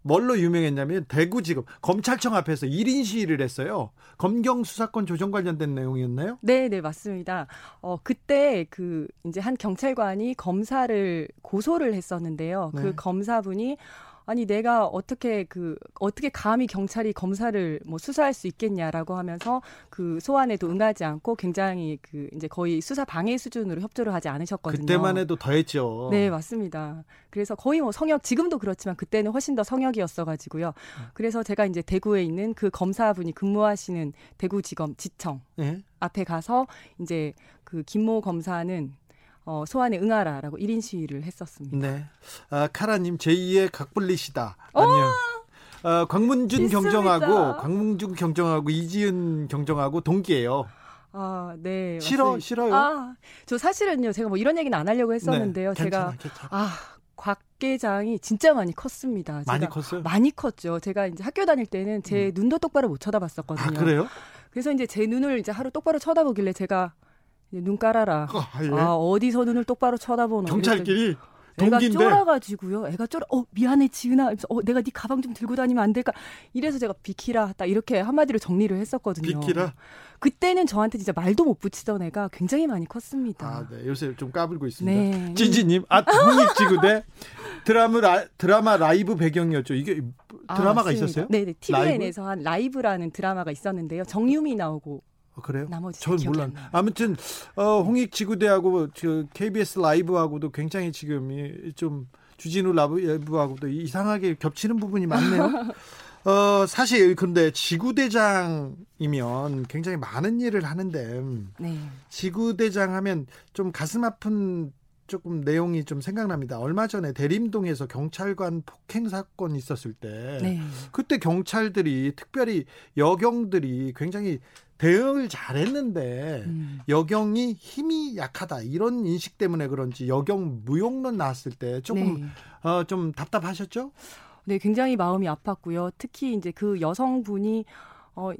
뭘로 유명했냐면 대구지검 검찰청 앞에서 1인 시위를 했어요. 검경 수사권 조정 관련된 내용이었나요? 네, 네, 맞습니다. 어, 그때 그 이제 한 경찰관이 검사를 고소를 했었는데요. 네. 그 검사분이 아니 내가 어떻게 그 어떻게 감히 경찰이 검사를 뭐 수사할 수 있겠냐라고 하면서 그 소환에도 응하지 않고 굉장히 그 이제 거의 수사 방해 수준으로 협조를 하지 않으셨거든요. 그때만 해도 더했죠. 네, 맞습니다. 그래서 거의 뭐 성역, 지금도 그렇지만 그때는 훨씬 더 성역이었어 가지고요. 그래서 제가 이제 대구에 있는 그 검사분이 근무하시는 대구지검 지청 네. 앞에 가서 이제 그 김모 검사는 어, 소환에 응하라라고 1인 시위를 했었습니다. 네. 아, 카라님 제2의 각블리시다. 아니요. 어, 광문준 있습니다. 경정하고 광문준 경정하고 이지은 경정하고 동기예요. 아, 네. 싫어 맞습니다. 싫어요. 아, 저 사실은요, 제가 뭐 이런 얘기는 안 하려고 했었는데요. 네, 괜찮아, 제가, 괜찮아. 아, 곽 계장이 진짜 많이 컸습니다. 많이 컸어요? 많이 컸죠. 제가 이제 학교 다닐 때는 제 눈도 똑바로 못 쳐다봤었거든요. 아 그래요? 그래서 이제 제 눈을 이제 하루 똑바로 쳐다보길래 제가 눈 깔아라. 아, 예. 아, 어디서 눈을 똑바로 쳐다보노. 경찰끼리 애가 동기인데 쫄아가지고요. 애가 쫄아. 어 미안해 지은아. 어 내가 네 가방 좀 들고 다니면 안 될까? 이래서 제가 비키라 딱 이렇게 한마디로 정리를 했었거든요. 비키라. 그때는 저한테 진짜 말도 못 붙이던 애가 굉장히 많이 컸습니다. 아, 네. 요새 좀 까불고 있습니다. 네. 찌지님, 아, 홍익지구대 드라마 라, 드라마 라이브 배경이었죠. 이게 아, 드라마가 맞습니다. 있었어요? 네 네. TVN에서 한 라이브라는 드라마가 있었는데요. 정유미 나오고 어, 그래요? 나머지 전 나요. 아무튼 어, 홍익 지구대하고 저 KBS 라이브하고도 굉장히 지금 이- 좀 주진우 라이브하고도 이상하게 겹치는 부분이 많네요. 어, 사실 근데 지구대장이면 굉장히 많은 일을 하는데 네. 지구대장 하면 좀 가슴 아픈 조금 내용이 좀 생각납니다. 얼마 전에 대림동에서 경찰관 폭행 사건 있었을 때 네. 그때 경찰들이 특별히 여경들이 굉장히 대응을 잘했는데 음. 여경이 힘이 약하다 이런 인식 때문에 그런지 여경 무용론 나왔을 때 조금 네. 어, 좀 답답하셨죠? 네, 굉장히 마음이 아팠고요. 특히 이제 그 여성분이 어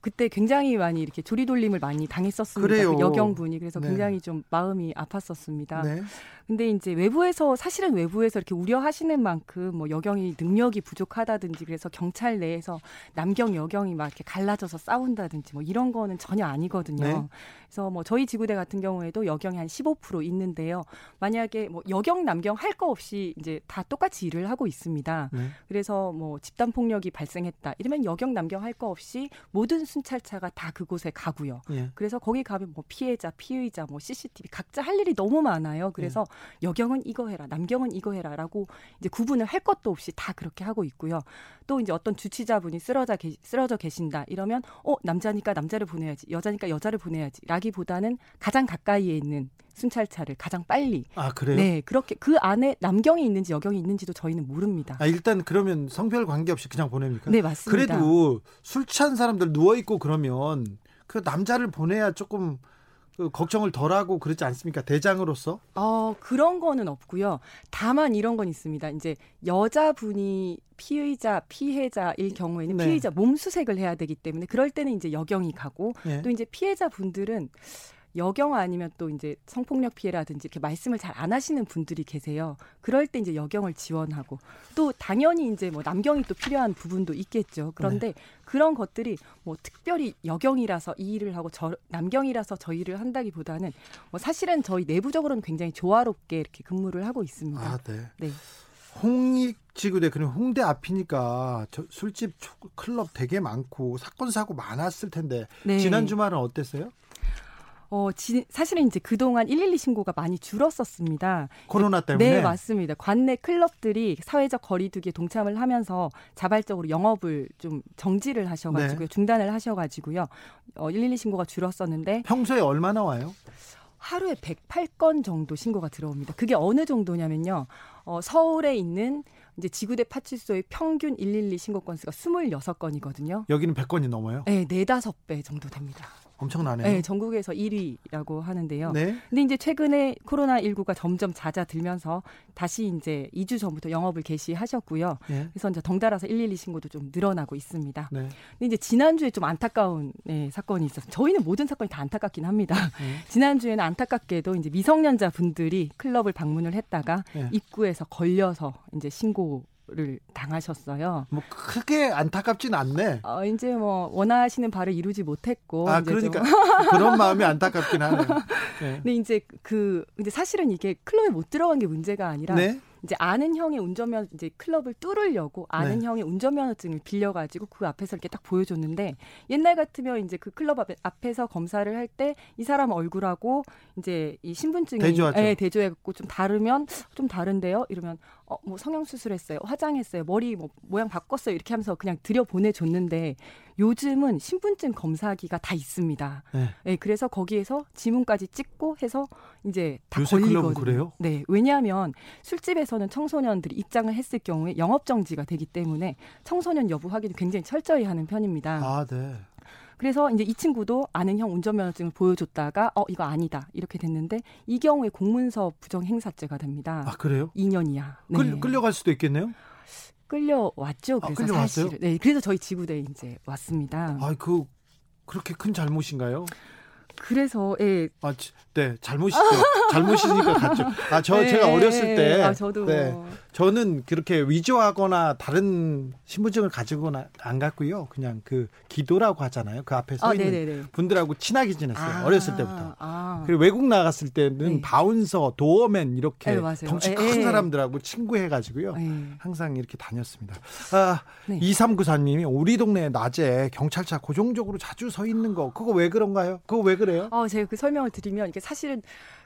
그때 굉장히 많이 이렇게 조리돌림을 많이 당했었습니다. 그래요. 그 여경분이 그래서 네. 굉장히 좀 마음이 아팠었습니다. 네. 근데 이제 외부에서 사실은 외부에서 이렇게 우려하시는 만큼 뭐 여경이 능력이 부족하다든지 그래서 경찰 내에서 남경 여경이 막 이렇게 갈라져서 싸운다든지 뭐 이런 거는 전혀 아니거든요. 네. 그래서 뭐 저희 지구대 같은 경우에도 여경이 한 15% 있는데요. 만약에 뭐 여경 남경 할 거 없이 이제 다 똑같이 일을 하고 있습니다. 네. 그래서 뭐 집단 폭력이 발생했다. 이러면 여경 남경 할 거 없이 모든 순찰차가 다 그곳에 가고요. 예. 그래서 거기 가면 뭐 피해자, 피의자, 뭐 CCTV 각자 할 일이 너무 많아요. 그래서 여경은 이거 해라, 남경은 이거 해라라고 이제 구분을 할 것도 없이 다 그렇게 하고 있고요. 또 이제 어떤 주치자분이 쓰러져 계, 쓰러져 계신다 이러면 어 남자니까 남자를 보내야지, 여자니까 여자를 보내야지 라기보다는 가장 가까이에 있는 순찰차를 가장 빨리 아 그래요? 네 그렇게 그 안에 남경이 있는지 여경이 있는지도 저희는 모릅니다. 아 일단 그러면 성별 관계 없이 그냥 보냅니까? 네 맞습니다. 그래도 술 취한 사람들 누워 있고 그러면 그 남자를 보내야 조금 그 걱정을 덜하고 그렇지 않습니까? 대장으로서 어, 그런 거는 없고요. 다만 이런 건 있습니다. 이제 여자분이 피의자, 피해자일 경우에는 네. 피의자 몸 수색을 해야 되기 때문에 그럴 때는 이제 여경이 가고 예. 또 이제 피해자 분들은 여경 아니면 또 이제 성폭력 피해라든지 이렇게 말씀을 잘 안 하시는 분들이 계세요. 그럴 때 이제 여경을 지원하고 또 당연히 이제 뭐 남경이 또 필요한 부분도 있겠죠. 그런데 그런 것들이 뭐 특별히 여경이라서 이 일을 하고 저 남경이라서 저 일을 한다기보다는 뭐 사실은 저희 내부적으로는 굉장히 조화롭게 이렇게 근무를 하고 있습니다. 아 네. 네. 홍익지구대 그냥 홍대 앞이니까 저 술집 초- 클럽 되게 많고 사건 사고 많았을 텐데 네. 지난 주말은 어땠어요? 어, 지, 사실은 이제 그동안 112 신고가 많이 줄었었습니다. 코로나 때문에. 네, 맞습니다. 관내 클럽들이 사회적 거리두기에 동참을 하면서 자발적으로 영업을 좀 정지를 하셔가지고요. 네. 중단을 하셔가지고요. 어, 112 신고가 줄었었는데 평소에 얼마나 와요? 하루에 108건 정도 신고가 들어옵니다. 그게 어느 정도냐면요. 어, 서울에 있는 이제 지구대 파출소의 평균 112 신고 건수가 26건이거든요. 여기는 100건이 넘어요. 네, 네다섯 배 정도 됩니다. 엄청나네요. 네, 전국에서 1위라고 하는데요. 네. 근데 이제 최근에 코로나 19가 점점 잦아들면서 다시 이제 2주 전부터 영업을 개시하셨고요. 네. 그래서 이제 덩달아서 112 신고도 좀 늘어나고 있습니다. 네. 근데 이제 지난주에 좀 안타까운 네, 사건이 있었어요. 저희는 모든 사건이 다 안타깝긴 합니다. 네. 지난주에는 안타깝게도 이제 미성년자 분들이 클럽을 방문을 했다가 네. 입구에서 걸려서 이제 신고 를 당하셨어요. 뭐 크게 안타깝진 않네. 어, 이제 뭐 원하시는 바를 이루지 못했고 아 그러니까 그런 마음이 안타깝긴 하네요. 네. 근데 이제 그 이제 사실은 이게 클럽에 못 들어간 게 문제가 아니라 네. 이제 아는 형의 운전면 이제 클럽을 뚫으려고 아는 네. 형의 운전면허증을 빌려가지고 그 앞에서 이렇게 딱 보여줬는데 옛날 같으면 이제 그 클럽 앞에, 앞에서 검사를 할 때 이 사람 얼굴하고 이제 이 신분증이 대조하죠. 예, 대조해갖고 좀 다르면 좀 다른데요 이러면 어 뭐 성형 수술했어요 화장했어요 머리 뭐 모양 바꿨어요 이렇게 하면서 그냥 들여 보내줬는데 요즘은 신분증 검사기가 다 있습니다. 네. 예, 그래서 거기에서 지문까지 찍고 해서 이제 다 걸리거든요. 네, 왜냐하면 술집에서는 청소년들이 입장을 했을 경우에 영업 정지가 되기 때문에 청소년 여부 확인을 굉장히 철저히 하는 편입니다. 아 네. 그래서 이제 이 친구도 아는 형 운전면허증을 보여줬다가 어 이거 아니다 이렇게 됐는데 이 경우에 공문서 부정 행사죄가 됩니다. 아 그래요? 2년 이하. 네. 끌, 끌려갈 수도 있겠네요. 끌려왔죠. 아, 그래서 끌려왔어요? 사실 네, 그래서 저희 지구대에 이제 왔습니다. 아 그 그렇게 큰 잘못인가요? 그래서 예, 아, 지- 네, 잘못이죠. 잘못이니까 갔죠. 아, 저 네, 제가 어렸을 때, 아, 저도 네, 뭐. 저는 그렇게 위조하거나 다른 신분증을 가지고는 안 갔고요. 그냥 그 기도라고 하잖아요. 그 앞에 서 아, 있는 네네네. 분들하고 친하게 지냈어요. 아, 어렸을 때부터. 아. 그리고 외국 나갔을 때는 네. 바운서, 도어맨 이렇게 네. 덩치 예, 큰 예. 사람들하고 친구해가지고요. 네. 항상 이렇게 다녔습니다. 아, 네. 2394님이 우리 동네 낮에 경찰차 고정적으로 자주 서 있는 거 그거 왜 그런가요? 그거 왜 그래요? 어, 제가 그 설명을 드리면 이게 사실은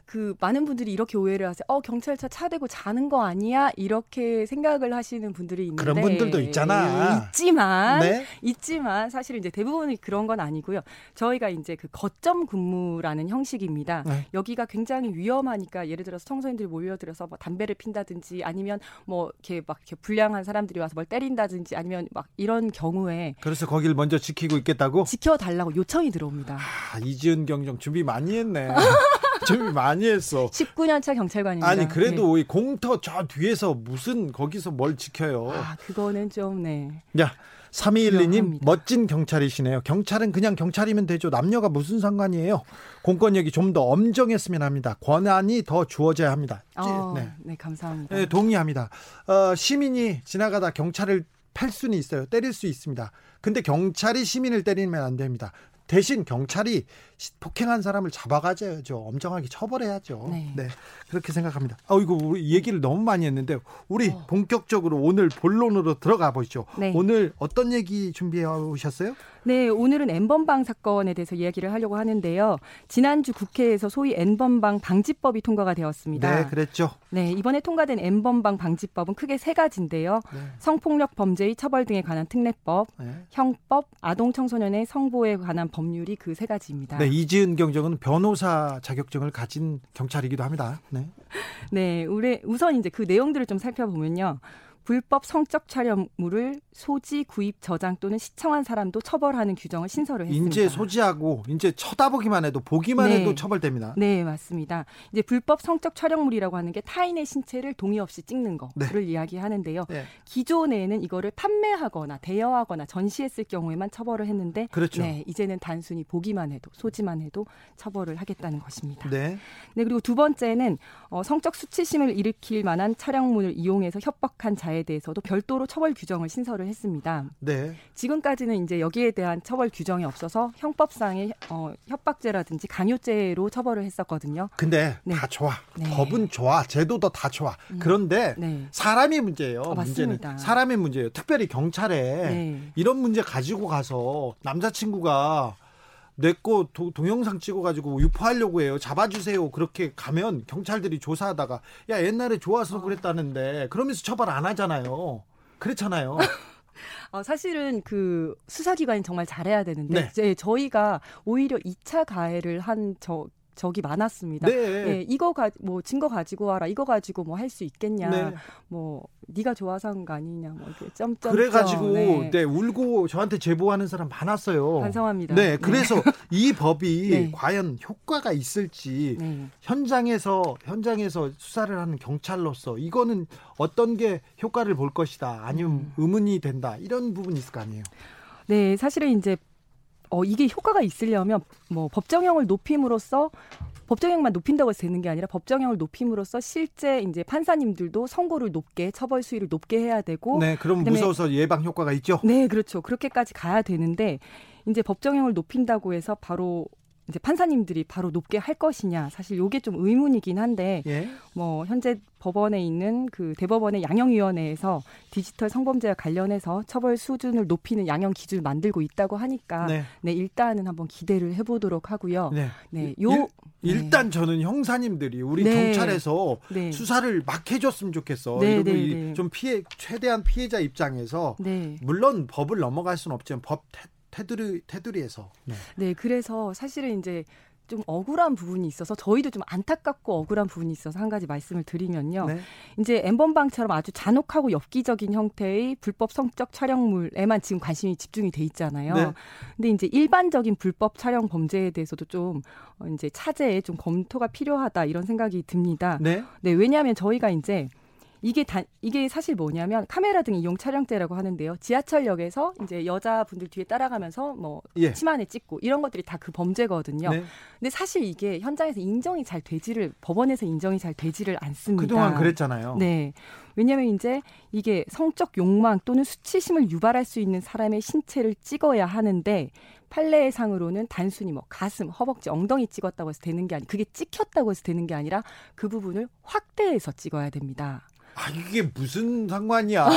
그 많은 분들이 이렇게 오해를 하세요. 어, 경찰차 차 대고 자는 거 아니야? 이렇게 생각을 하시는 분들이 있는데 그런 분들도 있잖아. 있지만 네. 있지만 사실은 이제 대부분이 그런 건 아니고요. 저희가 이제 그 거점 근무라는 형식입니다. 네. 여기가 굉장히 위험하니까 예를 들어서 청소년들이 몰려들어서 뭐 담배를 핀다든지 아니면 뭐 이렇게 막 이렇게 불량한 사람들이 와서 뭘 때린다든지 아니면 막 이런 경우에 그래서 거기를 먼저 지키고 있겠다고? 지켜달라고 요청이 들어옵니다. 아, 이지은 경정 준비 많이 했네. 준비 많이 했어. 19년 차 경찰관입니다. 아니 그래도 네. 이 공터 저 뒤에서 무슨 거기서 뭘 지켜요? 아, 그거는 좀 네. 야, 3212님 필요합니다. 멋진 경찰이시네요. 경찰은 그냥 경찰이면 되죠. 남녀가 무슨 상관이에요? 공권력이 좀 더 엄정했으면 합니다. 권한이 더 주어져야 합니다. 찌- 어, 네. 네. 감사합니다. 네, 동의합니다. 어, 시민이 지나가다 경찰을 팔 수는 있어요. 때릴 수 있습니다. 근데 경찰이 시민을 때리면 안 됩니다. 대신 경찰이 시- 폭행한 사람을 잡아가야죠. 엄정하게 처벌해야죠. 네. 그렇게 생각합니다. 아, 이거 우리 이 얘기를 너무 많이 했는데 우리 어. 본격적으로 오늘 본론으로 들어가 보시죠. 네. 오늘 어떤 얘기 준비해 오셨어요? 네, 오늘은 N번방 사건에 대해서 이야기를 하려고 하는데요. 지난주 국회에서 소위 N번방 방지법이 통과가 되었습니다. 네, 그랬죠. 네, 이번에 통과된 N번방 방지법은 크게 세 가지인데요. 네. 성폭력 범죄의 처벌 등에 관한 특례법, 네. 형법, 아동 청소년의 성보호에 관한 법률이 그 세 가지입니다. 네, 이지은 경정은 변호사 자격증을 가진 경찰이기도 합니다. 네. 네, 우선 이제 그 내용들을 좀 살펴보면요. 불법 성적 촬영물을 소지, 구입, 저장 또는 시청한 사람도 처벌하는 규정을 신설을 했습니다. 인제 소지하고 인제 쳐다보기만 해도 보기만 네. 해도 처벌됩니다. 네, 맞습니다. 이제 불법 성적 촬영물이라고 하는 게 타인의 신체를 동의 없이 찍는 네. 거를 이야기하는데요. 네. 기존에는 이거를 판매하거나 대여하거나 전시했을 경우에만 처벌을 했는데 그렇죠. 네, 이제는 단순히 보기만 해도 소지만 해도 처벌을 하겠다는 것입니다. 네. 네, 그리고 두 번째는 어, 성적 수치심을 일으킬 만한 촬영물을 이용해서 협박한 자에 대해서도 별도로 처벌 규정을 신설을 했습니다. 네. 지금까지는 이제 여기에 대한 처벌 규정이 없어서 형법상의 어, 협박죄라든지 강요죄로 처벌을 했었거든요. 근데 네. 다 좋아. 네. 법은 좋아. 제도도 다 좋아. 그런데 네. 사람이 문제예요. 어, 문제는 맞습니다. 사람의 문제예요. 특별히 경찰에 네. 이런 문제 가지고 가서 남자친구가 내거 동영상 찍어가지고 유포하려고 해요. 잡아주세요. 그렇게 가면 경찰들이 조사하다가 야 옛날에 좋아서 그랬다는데 그러면서 처벌 안 하잖아요. 그렇잖아요. 어, 사실은 그 수사기관이 정말 잘해야 되는데 네. 이제 저희가 오히려 2차 가해를 한 저 적이 많았습니다. 네. 예, 이거 가, 뭐 증거 가지고 와라. 이거 가지고 뭐 할 수 있겠냐. 네. 뭐 네가 좋아서 한 거 아니냐. 뭐 이렇게 점점 그래 가지고 네. 네. 울고 저한테 제보하는 사람 많았어요. 반성합니다. 네, 그래서 네. 이 법이 네. 과연 효과가 있을지 네. 현장에서 현장에서 수사를 하는 경찰로서 이거는 어떤 게 효과를 볼 것이다. 아니면 음. 의문이 된다. 이런 부분이 있을 거 아니에요. 네, 사실은 이제 어, 이게 효과가 있으려면 뭐 법정형을 높임으로써 법정형만 높인다고 해서 되는 게 아니라 법정형을 높임으로써 실제 이제 판사님들도 선고를 높게 처벌 수위를 높게 해야 되고 네, 그럼 무서워서 예방 효과가 있죠. 네, 그렇죠. 그렇게까지 가야 되는데 이제 법정형을 높인다고 해서 바로 이제 판사님들이 바로 높게 할 것이냐 사실 요게 좀 의문이긴 한데 예? 뭐 현재 법원에 있는 그 대법원의 양형위원회에서 디지털 성범죄와 관련해서 처벌 수준을 높이는 양형 기준을 만들고 있다고 하니까 네, 네 일단은 한번 기대를 해보도록 하고요. 네, 네, 요 일, 일단 네. 저는 형사님들이 우리 네. 경찰에서 네. 수사를 막 해줬으면 좋겠어. 네, 네, 네. 좀 피해 최대한 피해자 입장에서 물론 법을 넘어갈 수는 없지만 법 테두리 테두리에서. 네. 네, 그래서 사실은 이제 좀 억울한 부분이 있어서 저희도 좀 안타깝고 억울한 부분이 있어서 한 가지 말씀을 드리면요. 네. 이제 엠번방처럼 아주 잔혹하고 엽기적인 형태의 불법 성적 촬영물에만 지금 관심이 집중이 돼 있잖아요. 네. 근데 이제 일반적인 불법 촬영 범죄에 대해서도 좀 어, 이제 차제에 좀 검토가 필요하다 이런 생각이 듭니다. 네. 네, 왜냐하면 저희가 이제 이게 단 이게 사실 뭐냐면 카메라 등 이용 촬영죄라고 하는데요. 지하철역에서 이제 여자분들 뒤에 따라가면서 뭐 예. 치마에 찍고 이런 것들이 다 그 범죄거든요. 네. 근데 사실 이게 현장에서 인정이 잘 되지를 법원에서 인정이 잘 되지를 않습니다. 그동안 그랬잖아요. 네. 왜냐하면 이제 이게 성적 욕망 또는 수치심을 유발할 수 있는 사람의 신체를 찍어야 하는데 판례의 상으로는 단순히 뭐 가슴, 허벅지, 엉덩이 찍었다고 해서 되는 게 아니 그게 찍혔다고 해서 되는 게 아니라 그 부분을 확대해서 찍어야 됩니다. 아 이게 무슨 상관이야?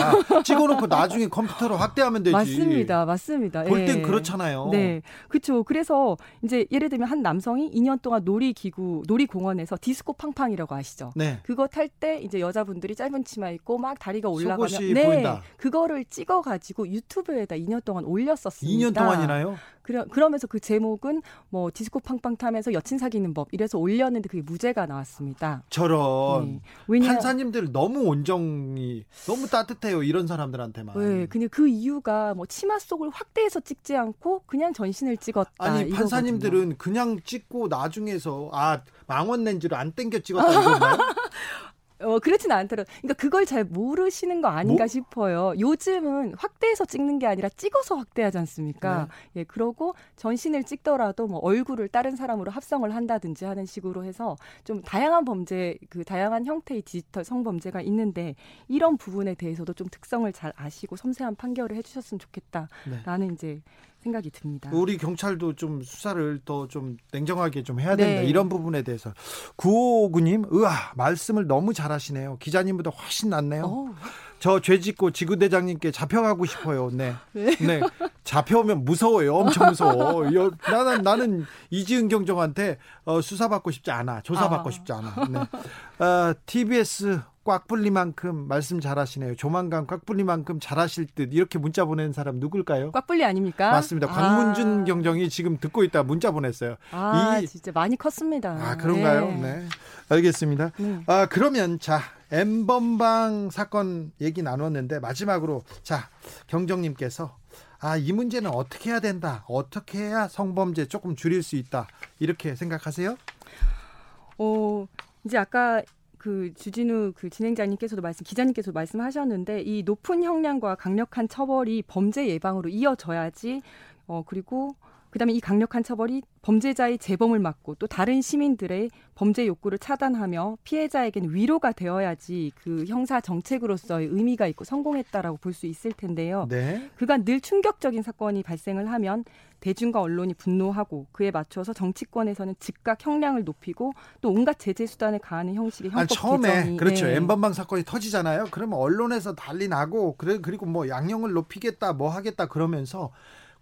찍어놓고 나중에 컴퓨터로 확대하면 되지. 맞습니다, 맞습니다. 볼땐 예. 그렇잖아요. 네, 그렇죠. 그래서 이제 예를 들면 한 남성이 2년 동안 놀이기구, 놀이공원에서 디스코 팡팡이라고 아시죠? 네. 그거 탈 때 이제 여자분들이 짧은 치마 입고 막 다리가 올라가면 네, 보인다. 그거를 찍어가지고 유튜브에다 2년 동안 올렸었습니다. 2년 동안이나요? 그러, 그러면서 그 제목은 뭐 디스코 팡팡 타면서 여친 사귀는 법 이래서 올렸는데 그게 무죄가 나왔습니다. 저런 네. 왜냐, 판사님들 너무 온정이 너무 따뜻해요 이런 사람들한테만. 네, 근데 그 이유가 뭐 치마 속을 확대해서 찍지 않고 그냥 전신을 찍었다. 아니 판사님들은 그냥 찍고 나중에서 아 망원 렌즈로 안 땡겨 찍었다 이건가요? 어, 그렇지는 않더라도. 그러니까 그걸 잘 모르시는 거 아닌가 뭐? 싶어요. 요즘은 확대해서 찍는 게 아니라 찍어서 확대하지 않습니까? 네. 예, 그러고 전신을 찍더라도 뭐 얼굴을 다른 사람으로 합성을 한다든지 하는 식으로 해서 좀 다양한 범죄, 그 다양한 형태의 디지털 성범죄가 있는데 이런 부분에 대해서도 좀 특성을 잘 아시고 섬세한 판결을 해주셨으면 좋겠다라는 네. 이제 생각이 듭니다. 우리 경찰도 좀 수사를 더 좀 냉정하게 좀 해야 된다. 네. 이런 부분에 대해서 구호구님, 으아 말씀을 너무 잘하시네요. 기자님보다 훨씬 낫네요. 오. 저 죄 짓고 지구대장님께 잡혀가고 싶어요. 네. 네. 네. 잡혀오면 무서워요. 엄청 무서워. 나는, 나는 이지은 경정한테 어, 수사받고 싶지 않아. 조사받고 아. 싶지 않아. 네. 어, TBS 꽉 불리만큼 말씀 잘하시네요. 조만간 꽉 불리만큼 잘하실 듯 이렇게 문자 보내는 사람 누굴까요? 꽉 불리 아닙니까? 맞습니다. 광문준 아. 경정이 지금 듣고 있다 문자 보냈어요. 아 이, 진짜 많이 컸습니다. 아 그런가요? 네, 네. 알겠습니다. 네. 아 그러면 자 엠번방 사건 얘기 나눴는데 마지막으로 자 경정님께서 아, 이 문제는 어떻게 해야 된다. 어떻게 해야 성범죄 조금 줄일 수 있다. 이렇게 생각하세요? 어, 이제 아까 그 주진우 그 진행자님께서도 말씀 기자님께서도 말씀하셨는데 이 높은 형량과 강력한 처벌이 범죄 예방으로 이어져야지 어 그리고 그다음에 이 강력한 처벌이 범죄자의 재범을 막고 또 다른 시민들의 범죄 욕구를 차단하며 피해자에게는 위로가 되어야지 그 형사 정책으로서의 의미가 있고 성공했다라고 볼 수 있을 텐데요. 네. 그간 늘 충격적인 사건이 발생을 하면 대중과 언론이 분노하고 그에 맞춰서 정치권에서는 즉각 형량을 높이고 또 온갖 제재 수단을 가하는 형식의 형법 아니, 처음에 개정이 그렇죠 네. 엠번방 사건이 터지잖아요. 그러면 언론에서 난리 나고 그리고 뭐 양형을 높이겠다 뭐 하겠다 그러면서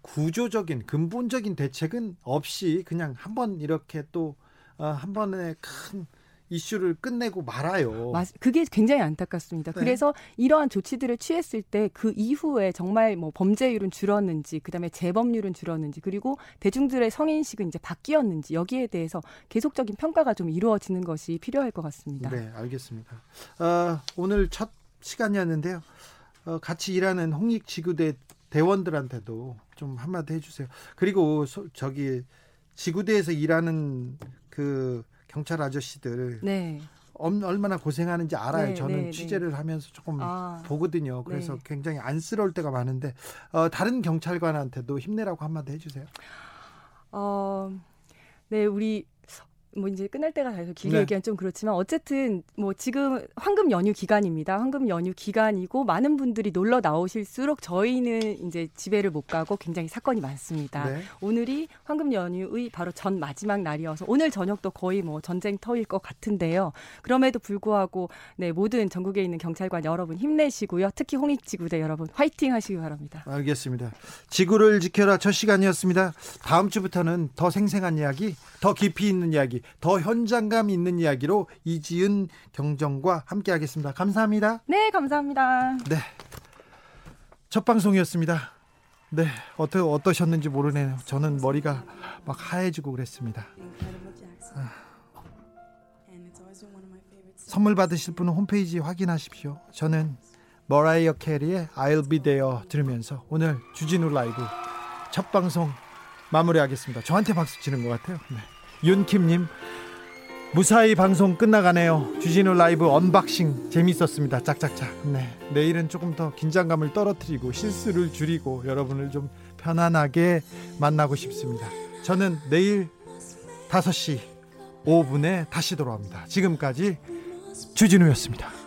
구조적인 근본적인 대책은 없이 그냥 한번 이렇게 또 어, 한 번에 큰 이슈를 끝내고 말아요. 맞, 그게 굉장히 안타깝습니다. 네. 그래서 이러한 조치들을 취했을 때 그 이후에 정말 뭐 범죄율은 줄었는지, 그다음에 재범률은 줄었는지, 그리고 대중들의 성인식은 이제 바뀌었는지 여기에 대해서 계속적인 평가가 좀 이루어지는 것이 필요할 것 같습니다. 네, 알겠습니다. 어, 오늘 첫 시간이었는데요. 어, 같이 일하는 홍익지구대 대원들한테도 좀 한마디 해주세요. 그리고 소, 저기 지구대에서 일하는 그 경찰 아저씨들 네. 엄- 얼마나 고생하는지 알아요. 네, 저는 네, 취재를 하면서 조금 아, 보거든요. 그래서 네. 굉장히 안쓰러울 때가 많은데 어, 다른 경찰관한테도 힘내라고 한마디 해주세요. 어, 네, 우리 뭐 이제 끝날 때가 돼서 길게 네. 얘기하면 좀 그렇지만 어쨌든 뭐 지금 황금 연휴 기간입니다. 황금 연휴 기간이고 많은 분들이 놀러 나오실수록 저희는 이제 집에를 못 가고 굉장히 사건이 많습니다. 네. 오늘이 황금 연휴의 바로 전 마지막 날이어서 오늘 저녁도 거의 뭐 전쟁터일 것 같은데요. 그럼에도 불구하고 네, 모든 전국에 있는 경찰관 여러분 힘내시고요. 특히 홍익지구대 여러분 화이팅 하시기 바랍니다. 알겠습니다. 지구를 지켜라 첫 시간이었습니다. 다음 주부터는 더 생생한 이야기, 더 깊이 있는 이야기, 더 현장감 있는 이야기로 이지은 경정과 함께하겠습니다. 감사합니다. 네, 감사합니다. 네, 첫 방송이었습니다. 네, 어떠 어떠셨는지 모르네요. 저는 머리가 막 하얘지고 그랬습니다. 아. 선물 받으실 분은 홈페이지 확인하십시오. 저는 머라이어 캐리의 I'll Be There 들으면서 오늘 주진우 라이브 첫 방송 마무리하겠습니다. 저한테 박수 치는 것 같아요. 네. 윤킴님 무사히 방송 끝나가네요. 주진우 라이브 unboxing 재밌었습니다. 짝짝짝. 네. 내일은 조금 더 긴장감을 떨어뜨리고 실수를 줄이고 여러분을 좀 편안하게 만나고 싶습니다. 저는 내일 5시 5분에 다시 돌아옵니다. 지금까지 주진우였습니다.